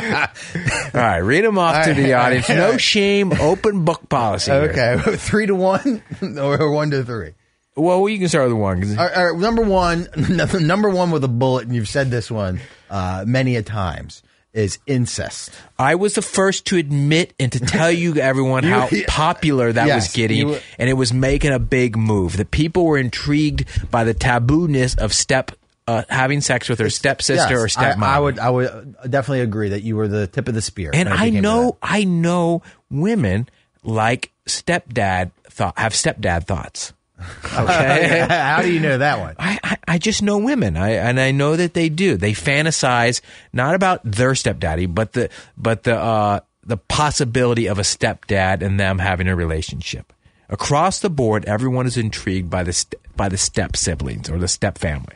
right, read them off to All the audience. all No right. shame, open book policy. here. Okay, three to one or one to three. Well, you can start with one. All right, all right, number one, number one with a bullet, and you've said this one uh, many a times, is incest. I was the first to admit and to tell you everyone how popular that Yes, was getting, you- and it was making a big move. The people were intrigued by the taboo-ness of step uh, having sex with her stepsister Yes, or stepmom. I, I would, I would definitely agree that you were the tip of the spear. and I know, I know women like stepdad thought have stepdad thoughts. Okay. How do you know that one? I, I, I just know women, I, and I know that they do. They fantasize not about their stepdaddy, but the but the uh, the possibility of a stepdad and them having a relationship. Across the board, everyone is intrigued by the st- by the step siblings or the step family.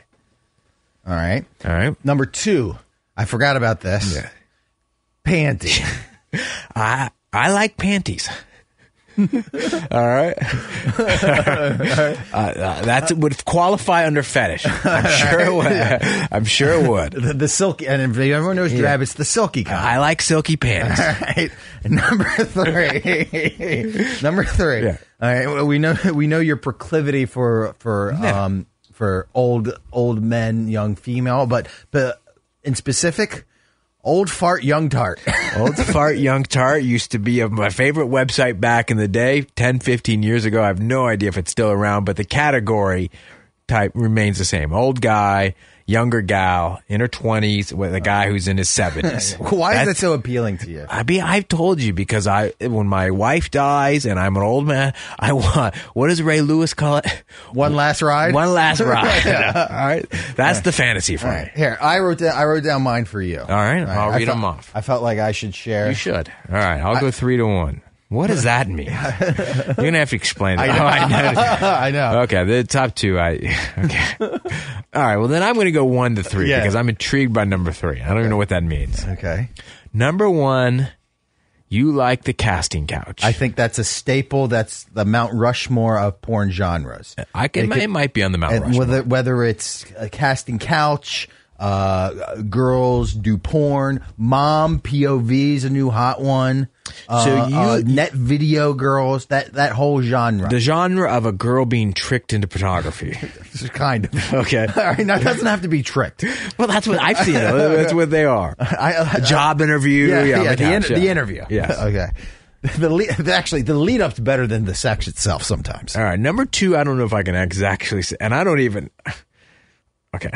All right. All right, Number two, I forgot about this. Yeah. Panty. I I like panties. All right, uh, uh, that would qualify under fetish. I'm sure it would. I'm sure it would. the, the silky, and everyone knows drab, it's the silky kind. I like silky panties. All right. Number three. Number three. Yeah. All right. We know we know your proclivity for for Yeah. um for old old men, young female, but but in specific, old fart, young tart. Old Fart Young Tart used to be a, my favorite website back in the day, 10, 15 years ago. I have no idea if it's still around, but the category type remains the same. Old guy, younger gal, in her 20s, with a guy who's in his 70s. Why is that so appealing to you? I mean, I've told you because I, when my wife dies and I'm an old man, I want, what does Ray Lewis call it? One last ride. One last ride. All right. That's the fantasy for All me. Here, I wrote down. I wrote down mine for you. All right, I'll I read felt- 'em off. I felt like I should share. You should. All right. I'll go three to one. What does that mean? You're going to have to explain it. I know. Oh, I know. I know. Okay, the top two. I okay. All right. Well, then I'm going to go one to three Yeah. because I'm intrigued by number three. I don't even know what that means. Okay. Number one, you like the casting couch. I think that's a staple. That's the Mount Rushmore of porn genres. I can. It It, could- might be on the Mount Rushmore. whether whether it's a casting couch, uh, girls do porn, mom POV is a new hot one. Uh, So you- uh, net video girls that that whole genre, the genre of a girl being tricked into pornography. kind of. Okay. All right, now it doesn't have to be tricked. Well, that's what I've seen. though. That's what they are. I, I, A job interview. yeah, Yeah, yeah, the, the, couch, in- yeah. the interview. Yes. okay. The lead, actually the lead up's better than the sex itself sometimes. All right, number two. I don't know if I can exactly say, and I don't even. Okay,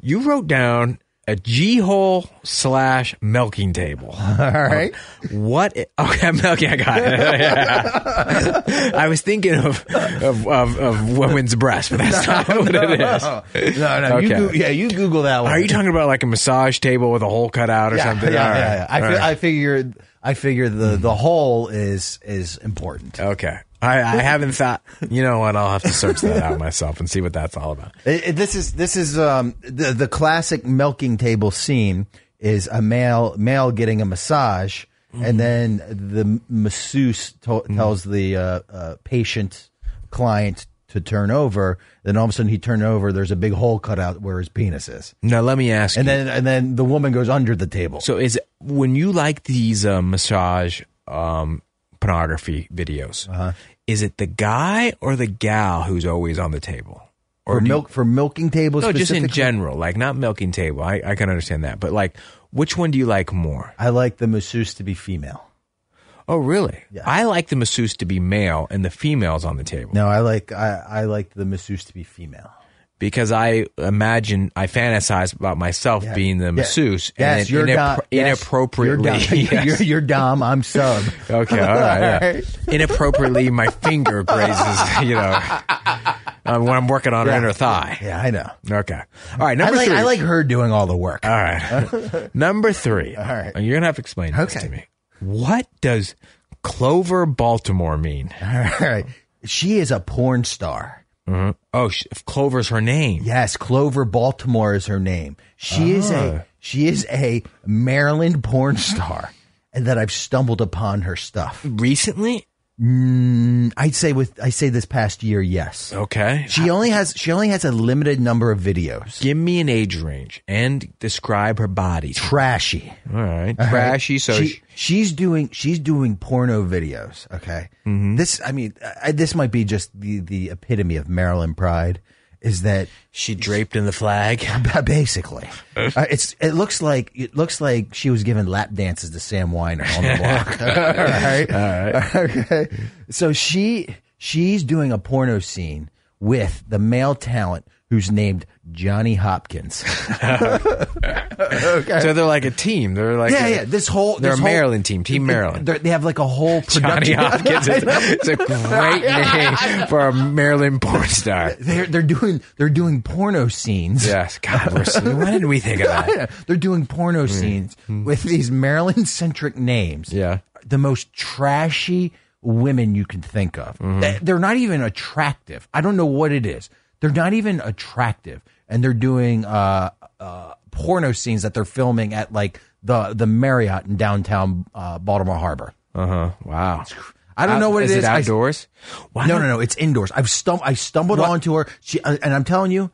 you wrote down a G hole slash milking table. All right. What? i- Okay, milking. I got it. I was thinking of of, of of women's breasts, but that's not what it is. No, no. You Okay. go, yeah, you Google that one. Are you talking about like a massage table with a hole cut out or yeah, something? Yeah, All right. yeah, yeah. I, fi- right. I figured. I figure the the hmm. whole is is important. Okay. I, I haven't thought. You know what? I'll have to search that out myself and see what that's all about. It- it- this is this is um, the the classic milking table scene is a male male getting a massage, Mm-hmm. and then the masseuse to- tells the uh, uh, patient client to turn over. Then all of a sudden he turned over. There's a big hole cut out where his penis is, Now let me ask and you. then and then the woman goes under the table. So is it, when you like these uh, massage um, pornography videos, Uh-huh. is it the guy or the gal who's always on the table? Or for do you- milk for milking tables. no, just in general, like not milking table. I, I can understand that, but like, which one do you like more? I like the masseuse to be female. Oh, really? Yeah. I like the masseuse to be male and the females on the table No, I like I, I like the masseuse to be female. Because I imagine I fantasize about myself Yeah. being the Yeah. masseuse Yes, and you're inappro- dom. yes, inappropriately. You're dom. Yes. you're, you're dom. I'm sub. Okay, all right. Yeah. All right. Inappropriately, my finger grazes, you know, uh, when I'm working on her inner thigh. Yeah, I know. Okay. All right, I number like, three. I like her doing all the work. All right. number three. All right. You're going to have to explain this to me. What does Clover Baltimore mean? All right. She is a porn star. Mm-hmm. Oh, sh- Clover's her name. Yes, Clover Baltimore is her name. She is a ah. she is a Maryland porn star, and that I've stumbled upon her stuff. Recently? Mm, I'd say with I say this past year, yes. Okay. She only has she only has a limited number of videos. Give me an age range and describe her body. Trashy. All right. All right? Trashy. So she, she- she's doing she's doing porno videos. Okay, Mm-hmm. this I mean I, this might be just the the epitome of Maryland pride. Is that she draped in the flag? Basically, uh, it's it looks like it looks like she was giving lap dances to Sam Weiner on the block. All right, all right. Okay, so she she's doing a porno scene with the male talent who's named Johnny Hopkins. okay. So they're like a team. They're like yeah, a- yeah. This whole they're this a whole- Maryland team, Team Maryland. They're- They have like a whole Johnny production. Hopkins. is- It's a great name for a Maryland porn star. They're they're doing they're doing porno scenes. Yes, God, we're, why didn't we think of that? they're doing porno hmm. scenes hmm. with these Maryland centric names. Yeah. the most trashy women you can think of. Mm-hmm. They- They're not even attractive. I don't know what it is. They're not even attractive, and they're doing uh, uh, porno scenes that they're filming at like the the Marriott in downtown uh, Baltimore Harbor. Uh huh. Wow. I don't know what is it is. It outdoors? Why no, no, no. It's indoors. I've stum- I stumbled What? onto her. She uh, and I'm telling you,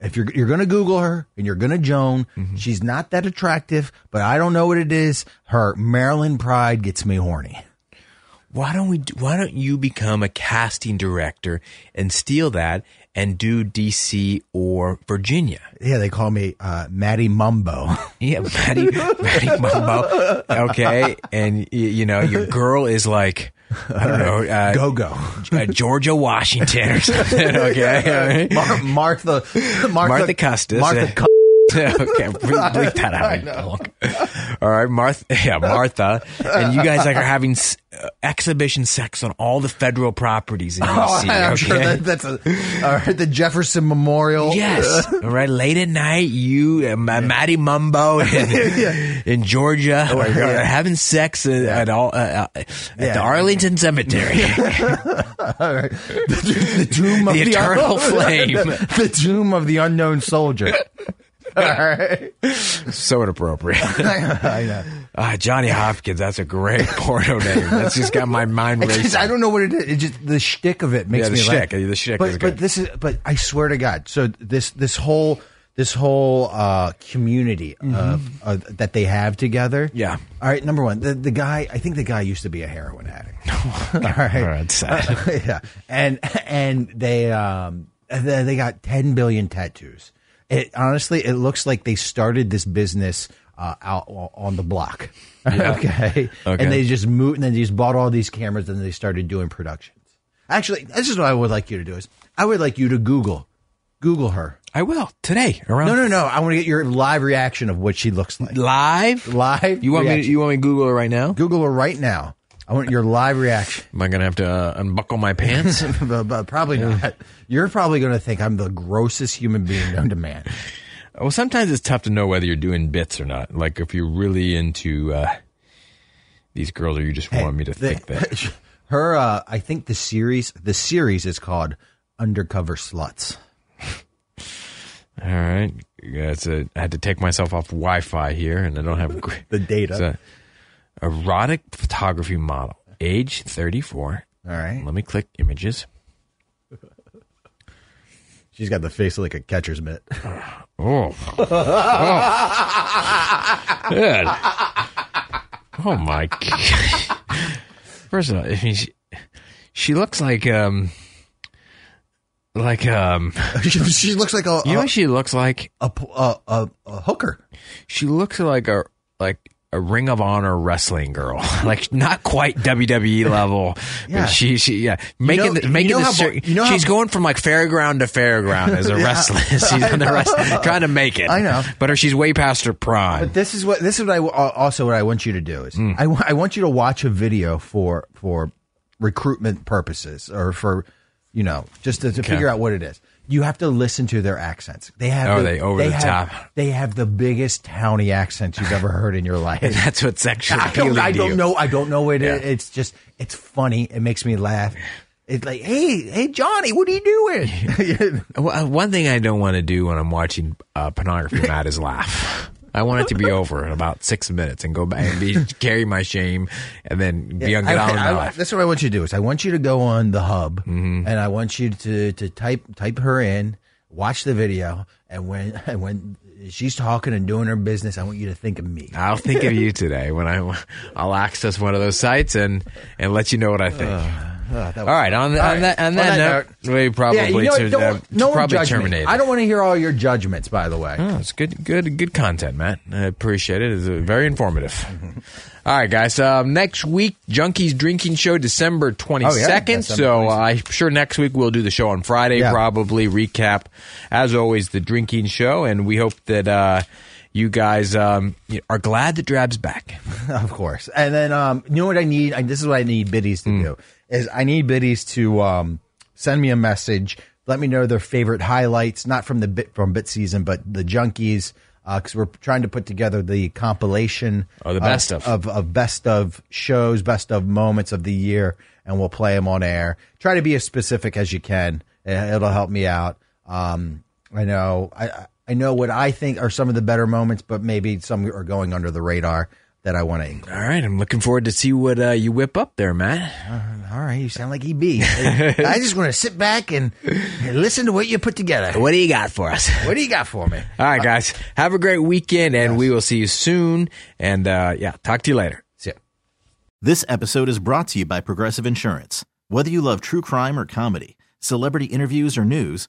if you're you're gonna Google her and you're gonna Joan, Mm-hmm. she's not that attractive. But I don't know what it is. Her Maryland pride gets me horny. Why don't we? Why don't you become a casting director and steal that and do DC or Virginia? Yeah, they call me uh, Maddie Mumbo. Yeah, Maddie, Maddie Mumbo. Okay, and you know your girl is like. I don't know, uh, Go go. uh, Georgia Washington or something. Okay, Mar- Martha, Martha, Martha Custis. Martha. Cu- okay, bleep, that out. All right, Martha. Yeah, Martha. And you guys like are having s- uh, exhibition sex on all the federal properties in Oh, I'm okay. sure that, that's a right. The Jefferson Memorial. Yes. All right. Late at night, you, uh, Ma- Maddie Mumbo in, in Georgia, Oh, are, are having sex at, at all uh, uh, at Yeah. the Arlington Cemetery. All right. The, the tomb of The the, eternal unknown- flame. The tomb of the unknown soldier. All right. so inappropriate. I know. Ah, Johnny Hopkins. That's a great porno name. That's just got my mind It's racing. I don't know what it is. It just the shtick of it makes Yeah, the me shtick. laugh. The shtick But, is but this is. But I swear to God. So this this whole this whole uh, community of, of that they have together. Mm-hmm. Yeah. All right. Number one, the the guy. I think the guy used to be a heroin addict. All right. All right, sad. yeah. And and they um they they got 10 billion tattoos. It honestly it looks like they started this business uh, out on the block. okay. Okay. And they just moved and then they just bought all these cameras and they started doing productions. Actually, this is what I would like you to do is I would like you to Google Google her. I will today around No, no, no. I want to get your live reaction of what she looks like. live. Live. You want me? To, you want me to Google her right now? Google her right now. I want your live reaction. Am I gonna have to uh, unbuckle my pants? but, but probably not. You're probably going to think I'm the grossest human being known to man. well, sometimes it's tough to know whether you're doing bits or not. Like if you're really into uh, these girls, or you just want me to The- think that. her, uh, I think the series, the series is called Undercover Sluts. All right, yeah, a, I had to take myself off Wi-Fi here, and I don't have The data. A erotic photography model, age 34. All right. Let me click images. She's got the face of like a catcher's mitt. Oh. oh. Good. Oh my god. First of all, I mean, she, she looks like um like um she, she looks like a, you know a, what she looks like? a, a, a, a hooker. She looks like a like a Ring of Honor wrestling girl, like not quite WWE level. Yeah. But she, she, yeah, making know- the, making you know the how you know she's how- going from like fairground to fairground as a wrestler. She's on the rest, trying to make it. I know. but her, she's way past her prime. But this is what this is what I uh, also what I want you to do is hmm. I, I want you to watch a video for for recruitment purposes or for you know just to, to figure out what it is. You have to listen to their accents. They have Oh, the, they over the have, top. They have the biggest towny accents you've ever heard in your life. That's what's sexually I don't, I don't know. I don't know what it Yeah. is. It's just, it's funny. It makes me laugh. It's like, hey, hey, Johnny, what are you doing? Well, uh, One thing I don't want to do when I'm watching uh, pornography, Matt, is laugh. I want it to be over in about six minutes and go back and be carry my shame and then be on I- get on with I- my I- life. That's what I want you to do. Is I want you to go on the hub, Mm-hmm. and I want you to to type type her in, watch the video, and when and when she's talking and doing her business, I want you to think of me. I'll think of you today when I I'll access one of those sites and and let you know what I think. Uh, was- all right, on, All on right. that on that, that note, we probably yeah, you know, don't, uh, no probably terminate. I don't want to hear all your judgments. By the way, Oh, it's good, good, good content, Matt. I appreciate it. It's uh, very informative. All right, guys. Um, next week, Junkies Drinking Show, December twenty second. December so uh, I'm sure next week we'll do the show on Friday. Yeah. Probably recap, as always, the drinking show, and we hope that uh, you guys um, are glad that Drab's back. of course. And then, um, you know what I need? I, this is what I need biddies to do is I need biddies to um, send me a message. Let me know their favorite highlights, not from the bit from bit season, but the junkies. Because we're trying to put together the compilation Oh, the best of. of of best of shows, best of moments of the year, and we'll play them on air. Try to be as specific as you can. Eh, It'll help me out. Um, I know I I know what I think are some of the better moments, but maybe some are going under the radar that I want to include. All right, I'm looking forward to see what uh, you whip up there, Matt. All right, you sound like EB. I just want to sit back and and listen to what you put together. What do you got for us? What do you got for me? All right, guys. Have a great weekend, and we will see you soon. And uh, yeah, talk to you later. See ya. This episode is brought to you by Progressive Insurance. Whether you love true crime or comedy, celebrity interviews or news,